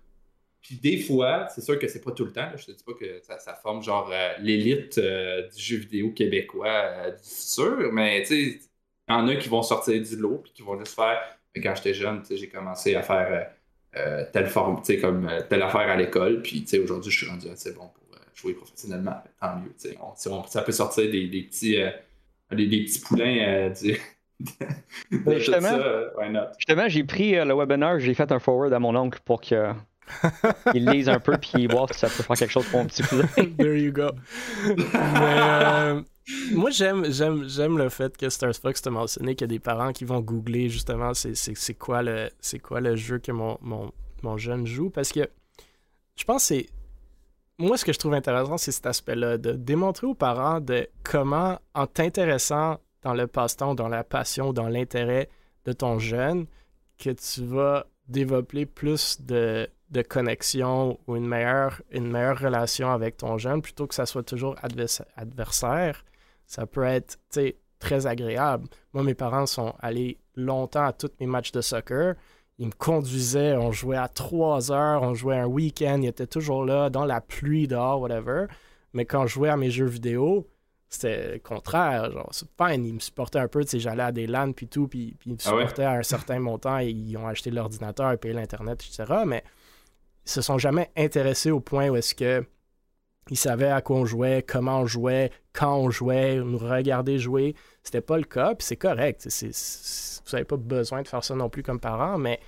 puis des fois, c'est sûr que c'est pas tout le temps. je te dis pas que ça, forme genre euh, l'élite euh, du jeu vidéo québécois euh, du futur, mais tu sais, il y en a qui vont sortir du lot puis qui vont juste faire. Mais quand j'étais jeune, j'ai commencé à faire telle forme, comme telle affaire à l'école. Puis aujourd'hui, je suis rendu assez bon pour jouer professionnellement. Tant mieux. ça peut sortir des, petits des, des petits poulains euh, du- tout justement- ça, euh, why not? Justement, j'ai pris euh, le webinaire, j'ai fait un forward à mon oncle pour que il lise un peu puis voir si ça peut faire quelque chose pour mon petit cousin. There you go. Euh, moi, j'aime, j'aime, j'aime le fait que Stars Fox t'a mentionné qu'il y a des parents qui vont googler justement c'est, c'est, c'est quoi, le, c'est quoi le jeu que mon, mon, mon jeune joue. Parce que je pense que c'est. Moi, ce que je trouve intéressant, c'est cet aspect-là, de démontrer aux parents de comment, en t'intéressant dans le passe-temps, dans la passion, dans l'intérêt de ton jeune, que tu vas développer plus de, de connexion ou une meilleure, une meilleure relation avec ton jeune plutôt que ça soit toujours advers- adversaire. Ça peut être très agréable. Moi, mes parents sont allés longtemps à tous mes matchs de soccer. Ils me conduisaient, on jouait à 3 heures, on jouait un week-end, ils étaient toujours là, dans la pluie, dehors, whatever. Mais quand je jouais à mes jeux vidéo, c'était le contraire. Genre, c'est fine, ils me supportaient un peu, j'allais à des LAN puis tout, puis, ils me Ah ouais? supportaient à un certain montant et ils ont acheté l'ordinateur et payé l'Internet, etc. Mais se sont jamais intéressés au point où est-ce que ils savaient à quoi on jouait, comment on jouait, quand on jouait, nous regarder jouer. C'était pas le cas, puis c'est correct. Vous n'avez pas besoin de faire ça non plus comme parent, mais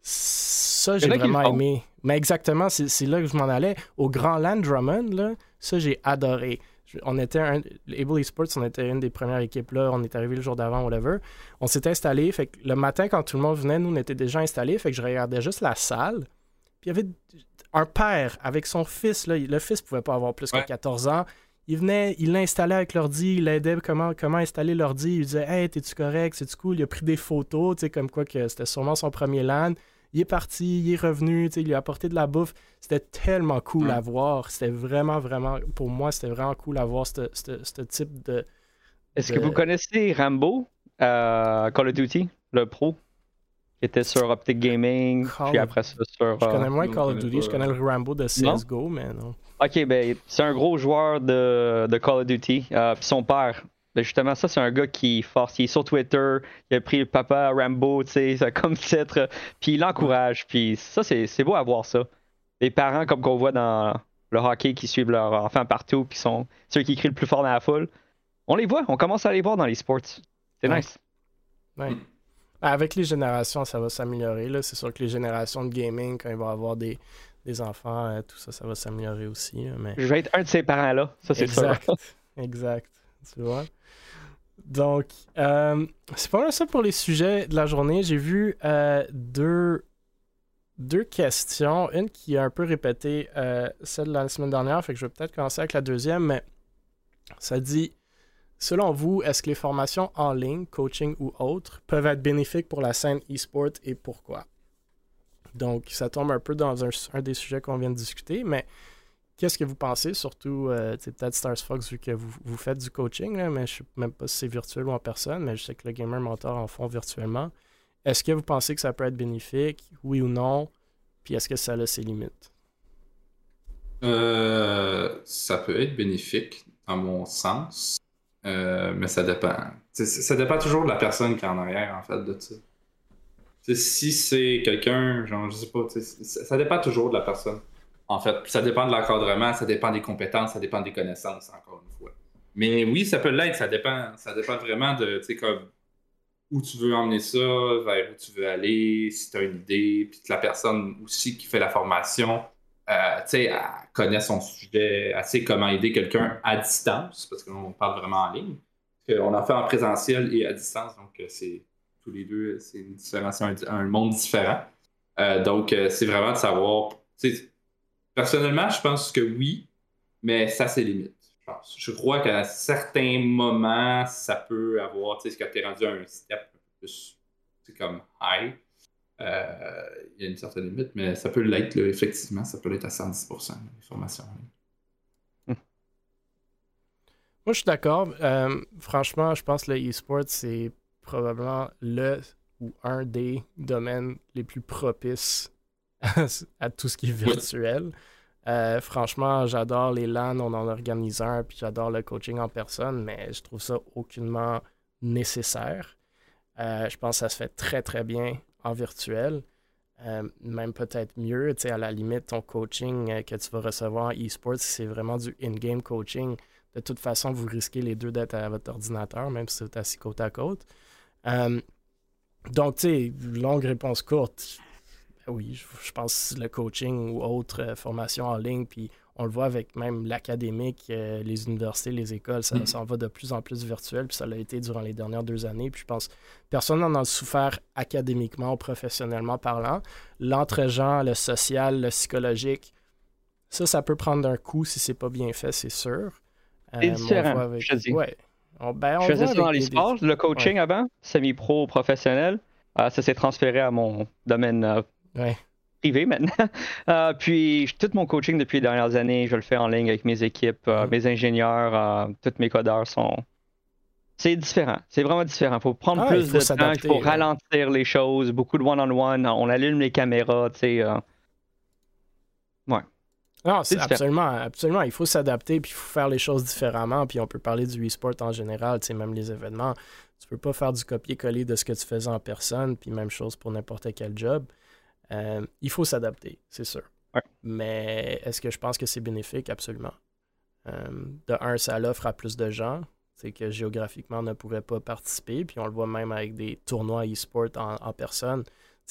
ça, j'ai vraiment aimé. Mais exactement, c'est c'est là que je m'en allais. Au Grand Land Drummond, là, ça, j'ai adoré. Je- On était un, Able Esports, on était une des premières équipes là. On est arrivé le jour d'avant, whatever. On s'était installé. Fait que le matin, quand tout le monde venait, nous, on était déjà installés. Fait que je regardais juste la salle. Puis il y avait un père avec son fils. Là, le fils pouvait pas avoir plus que Ouais. 14 ans. Il venait, il l'installait avec l'ordi, il aidait comment, comment installer l'ordi. Il disait Hey, t'es-tu correct? C'est-tu cool? Il a pris des photos, tu sais, comme quoi que c'était sûrement son premier LAN. Il est parti, il est revenu, tu sais, il lui a apporté de la bouffe. C'était tellement cool Ouais. à voir. C'était vraiment, vraiment, pour moi, c'était vraiment cool à voir ce type de. Est-ce que vous connaissez Rambo, euh, Call of Duty, le pro, qui était sur Optic Gaming, Call puis après ça sur. Je euh, connais moins non, Call of Duty, je connais le Rambo de CSGO, mais non. Ok, ben c'est un gros joueur de, de Call of Duty. Euh, puis son père, ben justement, ça c'est un gars qui force, il est sur Twitter, il a pris le papa Rambo, tu sais, ça comme titre, puis il l'encourage. Puis ça, c'est c'est beau à voir ça. Les parents, comme qu'on voit dans le hockey, qui suivent leurs enfants partout, qui sont ceux qui crient le plus fort dans la foule. On les voit, on commence à les voir dans les sports. C'est Ouais. nice. Ouais. Mm. Avec les générations, ça va s'améliorer. C'est sûr que les générations de gaming, quand il va y avoir des, des enfants, euh, tout ça, ça va s'améliorer aussi. mais... Je vais être un de ces parents-là, ça c'est sûr. exact. exact. Tu vois? Donc, euh, c'est pas mal ça pour les sujets de la journée. J'ai vu euh, deux, deux questions. Une qui a un peu répété euh, celle de la semaine dernière, fait que je vais peut-être commencer avec la deuxième, mais ça dit Selon vous, est-ce que les formations en ligne, coaching ou autres, peuvent être bénéfiques pour la scène e-sport et pourquoi? Donc, ça tombe un peu dans un, des sujets qu'on vient de discuter, mais qu'est-ce que vous pensez? Surtout, euh, peut-être Stars Fox, vu que vous, vous faites du coaching, mais je sais même pas si c'est virtuel ou en personne, mais je sais que le Gamer Mentor en font virtuellement. Est-ce que vous pensez que ça peut être bénéfique? Oui ou non? Puis est-ce que ça a ses limites? Euh, ça peut être bénéfique, dans mon sens, euh, mais ça dépend. Ça dépend toujours de la personne qui est en arrière, en fait, de ça. Si c'est quelqu'un, genre, je sais pas, ça, dépend toujours de la personne, en fait. Ça dépend de l'encadrement, ça dépend des compétences, ça dépend des connaissances, encore une fois. Mais oui, ça peut l'être, ça dépend, ça dépend vraiment de, tu sais, comme, où tu veux emmener ça, vers où tu veux aller, si tu as une idée, puis la personne aussi qui fait la formation, euh, connaît son sujet, sait comment aider quelqu'un à distance, parce qu'on parle vraiment en ligne. Qu'on en fait en présentiel et à distance, donc euh, c'est tous les deux, c'est une différence, un, un monde différent. Euh, donc, euh, c'est vraiment de savoir. Personnellement, je pense que oui, mais ça, c'est limite. Je crois qu'à certains moments, ça peut avoir, tu sais, quand tu es rendu à un step plus, c'est comme high, euh, il y a une certaine limite, mais ça peut l'être, là, effectivement, ça peut l'être à 110% les formations. là. Moi, je suis d'accord. Euh, franchement, je pense que le e-sport, c'est probablement le ou un des domaines les plus propices à, à tout ce qui est virtuel. Euh, franchement, j'adore les LAN, on en organise un, puis j'adore le coaching en personne, mais je trouve ça aucunement nécessaire. Euh, je pense que ça se fait très, très bien en virtuel. Euh, même peut-être mieux, tu sais, à la limite, ton coaching euh, que tu vas recevoir en e-sport, c'est vraiment du in-game coaching de toute façon, vous risquez les deux d'être à votre ordinateur, même si c'est assis côte à côte. Euh, donc, tu sais, longue réponse courte. Oui, je, pense le coaching ou autre formation en ligne, puis on le voit avec même l'académique, euh, les universités, les écoles, ça, ça, en va de plus en plus virtuel, puis ça l'a été durant les dernières deux années. Puis je pense personne n'en a souffert académiquement ou professionnellement parlant. L'entre-gens, le social, le psychologique, ça, ça peut prendre un coup si c'est pas bien fait, c'est sûr. C'est différent, je dis. Ouais, ben, je faisais ça dans les sports, le coaching avant, semi-pro, professionnel. Euh, ça s'est transféré à mon domaine euh, privé maintenant. Euh, puis tout mon coaching depuis les dernières années, je le fais en ligne avec mes équipes, mm. mes ingénieurs, tous mes codeurs sont. C'est différent. C'est vraiment différent. Il faut prendre ah, plus de temps, il faut ralentir les choses, beaucoup de one-on-one, on allume les caméras, tu sais. Ouais. Non, c'est absolument, absolument. Il faut s'adapter, puis il faut faire les choses différemment. Puis on peut parler du e-sport en général, tu sais, même les événements. Tu peux pas faire du copier-coller de ce que tu faisais en personne, puis même chose pour n'importe quel job. Euh, il faut s'adapter, c'est sûr. Mais est-ce que je pense que c'est bénéfique? Absolument. Euh, de un, ça l'offre à plus de gens. C'est que géographiquement, on ne pourrait pas participer. Puis on le voit même avec des tournois e-sport en personne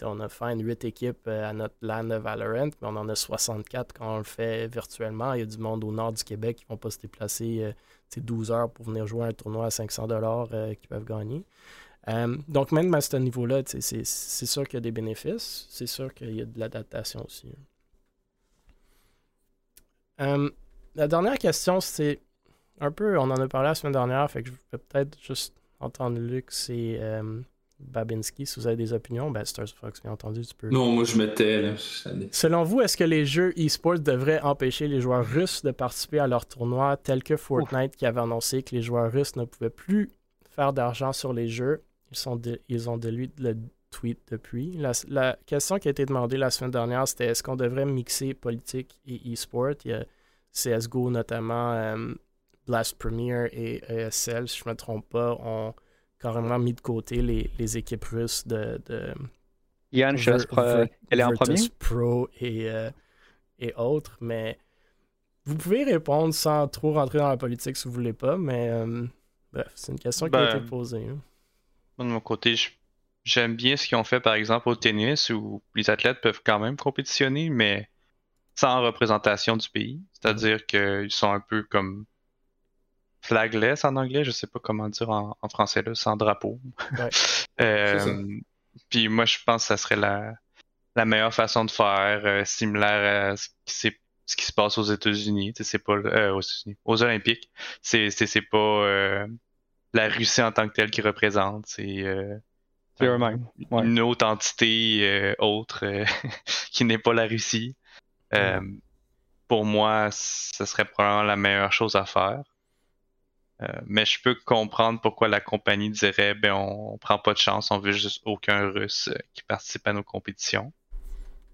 on a fait une 8 équipes euh, à notre LAN de Valorant, mais on en a 64 quand on le fait virtuellement. Il y a du monde au nord du Québec qui ne vont pas se déplacer 12 euh, heures pour venir jouer un tournoi à 500 dollars euh, qu'ils peuvent gagner. Donc, même à ce niveau-là, c'est sûr qu'il y a des bénéfices. C'est sûr qu'il y a de l'adaptation aussi. la dernière question, c'est un peu, on en a parlé la semaine dernière, fait que je vais peut-être juste entendre Luc, c'est Babinski, si vous avez des opinions, ben Stars Fox, bien entendu, tu peux. Non, moi je mettais. Selon vous, est-ce que les jeux e-sports devraient empêcher les joueurs russes de participer à leurs tournois, tels que Fortnite qui avait annoncé que les joueurs russes ne pouvaient plus faire d'argent sur les jeux? Ils, sont Ils ont de lui le tweet depuis. La... question qui a été demandée la semaine dernière, c'était est-ce qu'on devrait mixer politique et e-sport? Il y a CSGO notamment, euh, Blast Premier et ESL, si je ne me trompe pas, ont carrément mis de côté les, les équipes russes de. de Yann, je elle est en premier. Pro et, euh, et autres, mais vous pouvez répondre sans trop rentrer dans la politique si vous voulez pas, mais euh, bref, c'est une question qui a été ben, posée. Hein. De mon côté, j'aime bien ce qu'ils ont fait par exemple au tennis où les athlètes peuvent quand même compétitionner, mais sans représentation du pays. C'est-à-dire qu'ils sont un peu comme flagless en anglais, je sais pas comment dire en, français là, sans drapeau. Euh, puis moi je pense que ça serait la, la meilleure façon de faire, euh, similaire à ce qui, ce qui se passe aux États-Unis. C'est pas euh, aux, aux Olympiques. C'est c'est pas la Russie en tant que telle qui représente. C'est une autre entité autre qui n'est pas la Russie. pour moi, ce serait probablement la meilleure chose à faire. Euh, mais je peux comprendre pourquoi la compagnie dirait ben on, prend pas de chance, on veut juste aucun russe euh, qui participe à nos compétitions.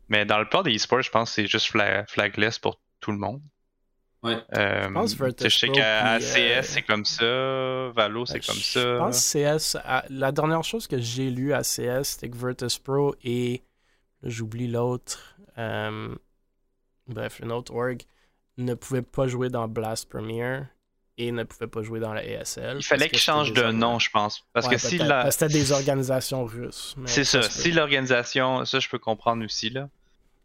Mais dans le port des e-sports, je pense que c'est juste flagless pour tout le monde. Ouais. Euh, je, sais qu'à CS c'est comme ça, Valo c'est comme ça. Je pense CS, la dernière chose que j'ai lu à CS c'était que Virtus Pro et j'oublie l'autre, bref, une autre org ne pouvait pas jouer dans Blast Premier et ne pouvait pas jouer dans la ESL. Il fallait qu'il change de nom, je pense. Parce que si la... C'était des organisations russes. C'est ça. Si l'organisation, ça je peux comprendre aussi, là.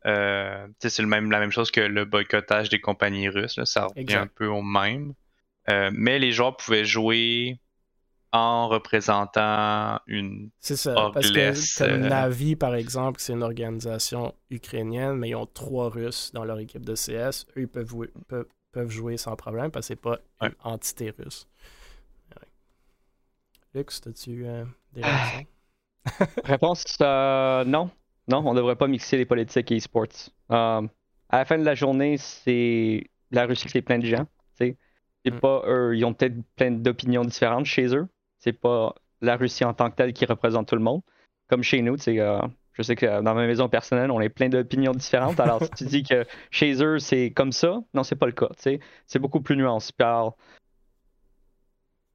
Euh, c'est le même, la même chose que le boycottage des compagnies russes. Là. Ça revient un peu au même. Euh, mais les joueurs pouvaient jouer en représentant une C'est ça, parce que comme euh, Navi, par exemple, c'est une organisation ukrainienne, mais ils ont trois Russes dans leur équipe de CS. Eux, ils peuvent, jouer, peuvent, peuvent jouer sans problème parce que c'est pas une entité russe. Lux, as-tu euh, des réactions? Réponse euh, non. Non, on devrait pas mixer les politiques et e-sports. Euh, à la fin de la journée, c'est la Russie, c'est plein de gens. C'est mm. pas eux, ils ont peut-être plein d'opinions différentes chez eux. C'est pas la Russie en tant que telle qui représente tout le monde. Comme chez nous, c'est je sais que dans ma maison personnelle, on a plein d'opinions différentes. Alors, si tu dis que chez eux, c'est comme ça, non, c'est pas le cas. C'est beaucoup plus nuancé. Alors,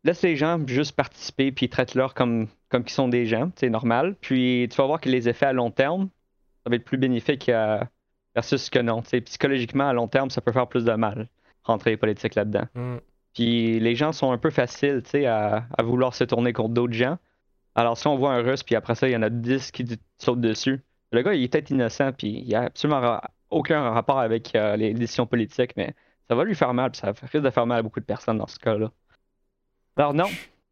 laisse les gens juste participer, puis traite-leur comme, comme qu'ils sont des gens, c'est normal. Puis, tu vas voir que les effets à long terme, ça va être plus bénéfique versus que non. Psychologiquement, à long terme, ça peut faire plus de mal, rentrer les politiques là-dedans. Mm. Puis les gens sont un peu faciles, à, à vouloir se tourner contre d'autres gens. Alors si on voit un russe, puis après ça, il y en a 10 qui sautent dessus. Le gars, il est peut-être innocent, puis il a absolument aucun rapport avec euh, les décisions politiques, mais ça va lui faire mal, puis ça risque de faire mal à beaucoup de personnes dans ce cas-là. Alors non,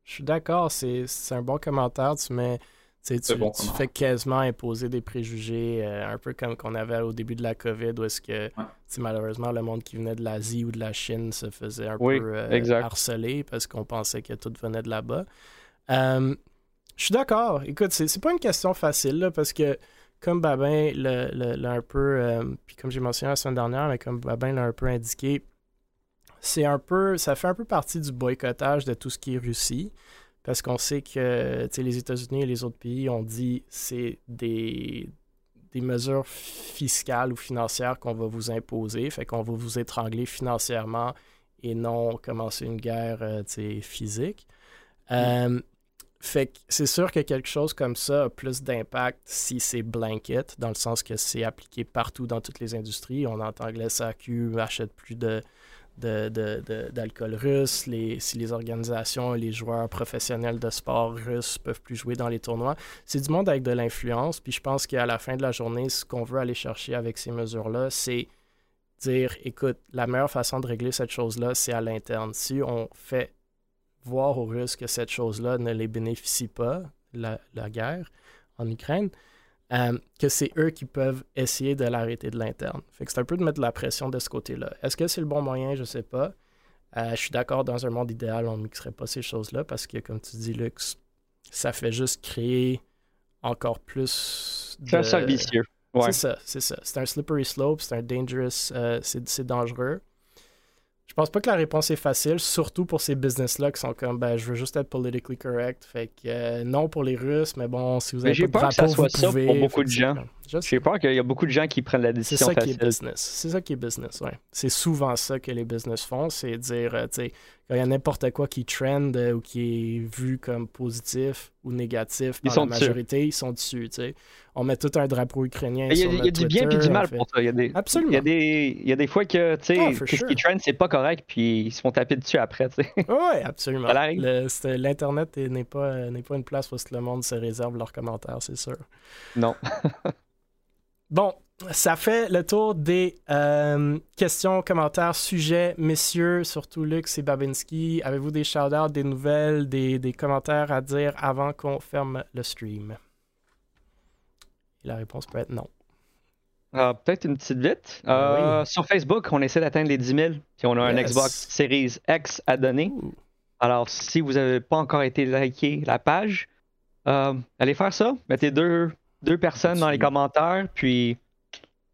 Je suis d'accord, c'est c'est un bon commentaire. Tu mets. tu bon fais quasiment imposer des préjugés, euh, un peu comme qu'on avait au début de la COVID, où est-ce que, malheureusement, le monde qui venait de l'Asie ou de la Chine se faisait un Oui, peu euh, harceler parce qu'on pensait que tout venait de là-bas. Euh, je suis d'accord. Écoute, c'est c'est pas une question facile, là, parce que, comme Babin l'a un peu, puis comme j'ai mentionné la semaine dernière, mais comme Babin l'a un peu indiqué, c'est un peu, ça fait un peu partie du boycottage de tout ce qui est Russie. Parce qu'on sait que les États-Unis et les autres pays ont dit c'est des, des mesures fiscales ou financières qu'on va vous imposer. Fait qu'on va vous étrangler financièrement et non commencer une guerre euh, physique. Euh, fait que c'est sûr que quelque chose comme ça a plus d'impact si c'est blanket, dans le sens que c'est appliqué partout dans toutes les industries. On entend que la SAQ achète plus de, de- de- d'alcool russe, si les organisations les joueurs professionnels de sport russes peuvent plus jouer dans les tournois. C'est du monde avec de l'influence, puis je pense qu'à la fin de la journée, ce qu'on veut aller chercher avec ces mesures-là, c'est dire, écoute, la meilleure façon de régler cette chose-là, c'est à l'interne. Si on fait voir aux Russes que cette chose-là ne les bénéficie pas, la guerre en Ukraine, euh, que c'est eux qui peuvent essayer de l'arrêter de l'interne. Fait que c'est un peu de mettre de la pression de ce côté-là. Est-ce que c'est le bon moyen? Je sais pas. Euh, je suis d'accord, dans un monde idéal, on ne mixerait pas ces choses-là parce que, comme tu dis, Lux, ça fait juste créer encore plus de... c'est un cercle vicieux. Ouais. C'est ça, c'est ça. C'est un slippery slope, c'est un dangerous, euh, c'est dangereux. Je pense pas que la réponse est facile, surtout pour ces business-là qui sont comme, ben, je veux juste être politically correct. Fait que euh, non pour les Russes, mais bon, si vous Mais avez j'ai pas de ça soit vous ça pouvez. pour beaucoup de gens. comme- J'ai peur qu'il y a beaucoup de gens qui prennent la c'est décision ça qui est business. C'est ça qui est business, ouais. C'est souvent ça que les business font, c'est dire, euh, tu sais, quand il y a n'importe quoi qui trend euh, ou qui est vu comme positif ou négatif Ils par sont la dessus. majorité, ils sont dessus, tu sais. On met tout un drapeau ukrainien Il y a, sur il y a du bien et du mal fait- pour ça. Il y a des, Absolument. il y a des, il y a des fois que, tu sais, Ah, sure. qui trend, c'est pas correct, puis ils se font taper dessus après, tu sais. Oui, absolument. C'est- L'Internet est- n'est pas, pas une place où le monde se réserve leurs commentaires, c'est sûr. Non. Bon, ça fait le tour des euh, questions, commentaires, sujets. Messieurs, surtout Lux et Babinski, avez-vous des shout-outs, des nouvelles, des, des commentaires à dire avant qu'on ferme le stream? Et la réponse peut être non. Euh, Peut-être une petite vite. Ben Euh, Sur Facebook, on essaie d'atteindre les 10 000, puis on a un. Xbox Series X à donner. Alors, si vous n'avez pas encore été liké la page, euh, allez faire ça. Mettez deux, deux personnes dans les commentaires, puis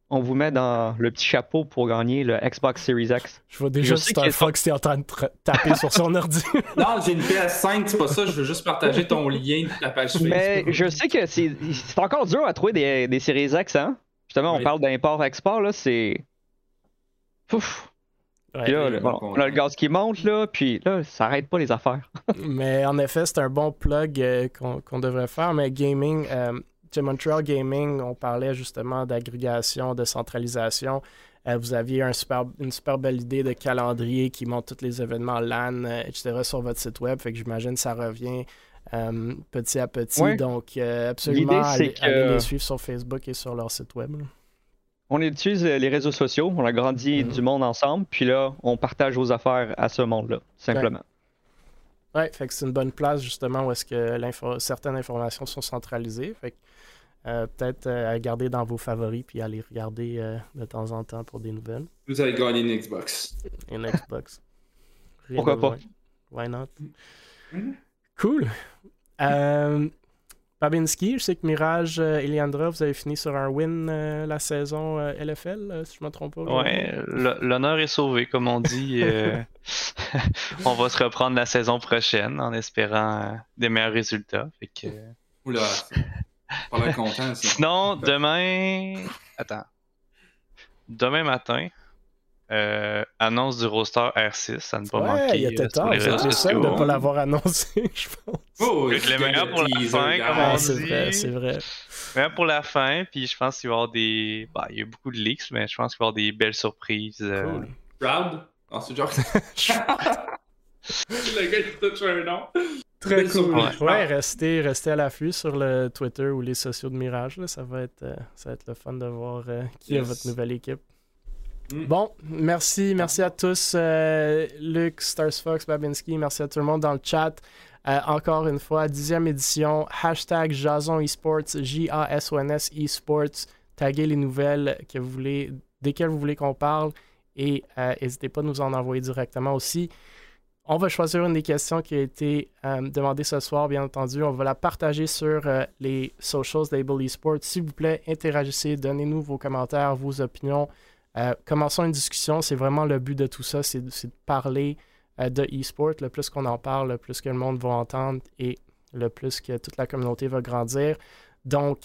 on vous met dans le petit chapeau pour gagner le Xbox Series X. Je vois déjà y a- Fox qui est en train de taper sur son ordi. Non, j'ai une PS5, c'est pas ça, je veux juste partager ton lien de ta page Facebook. Mais je sais que c'est c'est encore dur à trouver des, des Series X, hein? Justement, on Oui. parle d'import-export, là, c'est. Pouf! Ouais. Puis là, le- bon, on a le gaz qui monte, là, puis là, ça arrête pas les affaires. Mais en effet, c'est un bon plug euh, qu'on qu'on devrait faire. Mais gaming, euh, chez Montreal Gaming, on parlait justement d'agrégation, de centralisation. Euh, vous aviez un super, une super belle idée de calendrier qui montre tous les événements LAN, euh, etc. sur votre site web. Fait que j'imagine que ça revient euh, petit à petit. Ouais. Donc, absolument, L'idée, c'est allez, que- allez les suivre sur Facebook et sur leur site web. là. On utilise les réseaux sociaux, on a grandi Mhm. du monde ensemble, puis là, on partage vos affaires à ce monde-là, simplement. Ouais, fait que c'est une bonne place justement où est-ce que l'info- certaines informations sont centralisées. Fait que euh, peut-être euh, à garder dans vos favoris puis à les regarder euh, de temps en temps pour des nouvelles. Vous avez gagné une Xbox. Et une Xbox. Pourquoi pas? Why not? Mhm. Cool. Euh, Babinski, je sais que Mirage euh, Eliandra, vous avez fini sur un win euh, la saison euh, LFL, euh, si je me trompe pas. Ouais, l'honneur est sauvé, comme on dit. euh, on va se reprendre la saison prochaine en espérant euh, des meilleurs résultats. Fait que... Oula, pas content, ça. Sinon, demain. Attends. Demain matin, euh, annonce du roster R6 à ne pas Ouais, manquer il êtes réseaux les seuls de ne pas l'avoir annoncé, je pense. Oh, quel meilleurs pour la fin, comme Ah, on c'est vrai, c'est vrai. Mais pour la fin, puis je pense qu'il va y avoir des. Bah, il y a beaucoup de leaks, mais je pense qu'il va y avoir des belles surprises. euh, Cool. Proud? Non, c'est genre. le gars qui touche un nom. Très cool. Ouais, restez, restez à l'affût sur le Twitter ou les sociaux de Mirage. là. Ça, va être, euh, ça va être le fun de voir euh, qui est votre nouvelle équipe. Mm. Bon, merci, merci à tous. euh, Luc, Stars Fox, Babinski, merci à tout le monde dans le chat. Euh, encore une fois, dixième édition, hashtag Jason Esports, J-A-S-O-N-S Esports. Taguez les nouvelles que vous voulez, desquelles vous voulez qu'on parle et euh, n'hésitez pas à nous en envoyer directement aussi. On va choisir une des questions qui a été euh, demandée ce soir, bien entendu. On va la partager sur euh, les socials d'Able Esports. S'il vous plaît, interagissez, donnez-nous vos commentaires, vos opinions. Euh, commençons une discussion. C'est vraiment le but de tout ça, c'est de parler de e-sport. Le plus qu'on en parle, le plus que le monde va entendre et le plus que toute la communauté va grandir. Donc,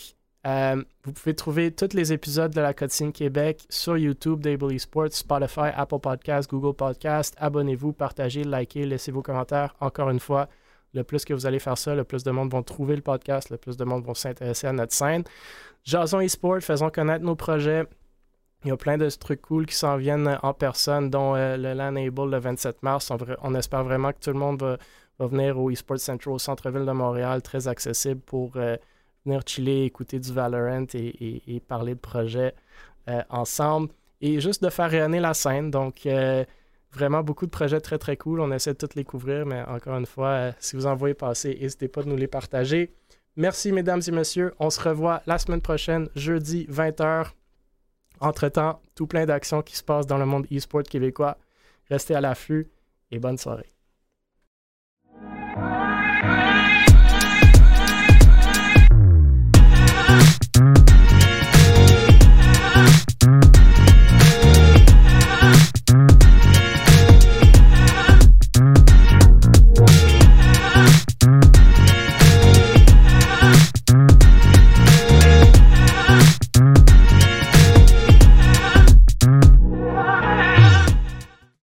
euh, vous pouvez trouver tous les épisodes de la Cotine Québec sur YouTube d'Able Esports, Spotify, Apple Podcasts, Google Podcasts. Abonnez-vous, partagez, likez, laissez vos commentaires. Encore une fois, le plus que vous allez faire ça, le plus de monde vont trouver le podcast, le plus de monde vont s'intéresser à notre scène. Jason Esports, faisons connaître nos projets. Il y a plein de trucs cool qui s'en viennent en personne, dont euh, le LAN Able le 27 mars. On, espère vraiment que tout le monde va, va venir au eSports Central au centre-ville de Montréal, très accessible pour euh, venir chiller, écouter du Valorant et, parler de projets euh, ensemble. Et juste de faire rayonner la scène. Donc, euh, vraiment beaucoup de projets très très cool. On essaie de toutes les couvrir, mais encore une fois, euh, si vous en voyez passer, n'hésitez pas de nous les partager. Merci, mesdames et messieurs. On se revoit la semaine prochaine, jeudi 20h. Entre-temps, tout plein d'actions qui se passent dans le monde e-sport québécois. Restez à l'affût et bonne soirée.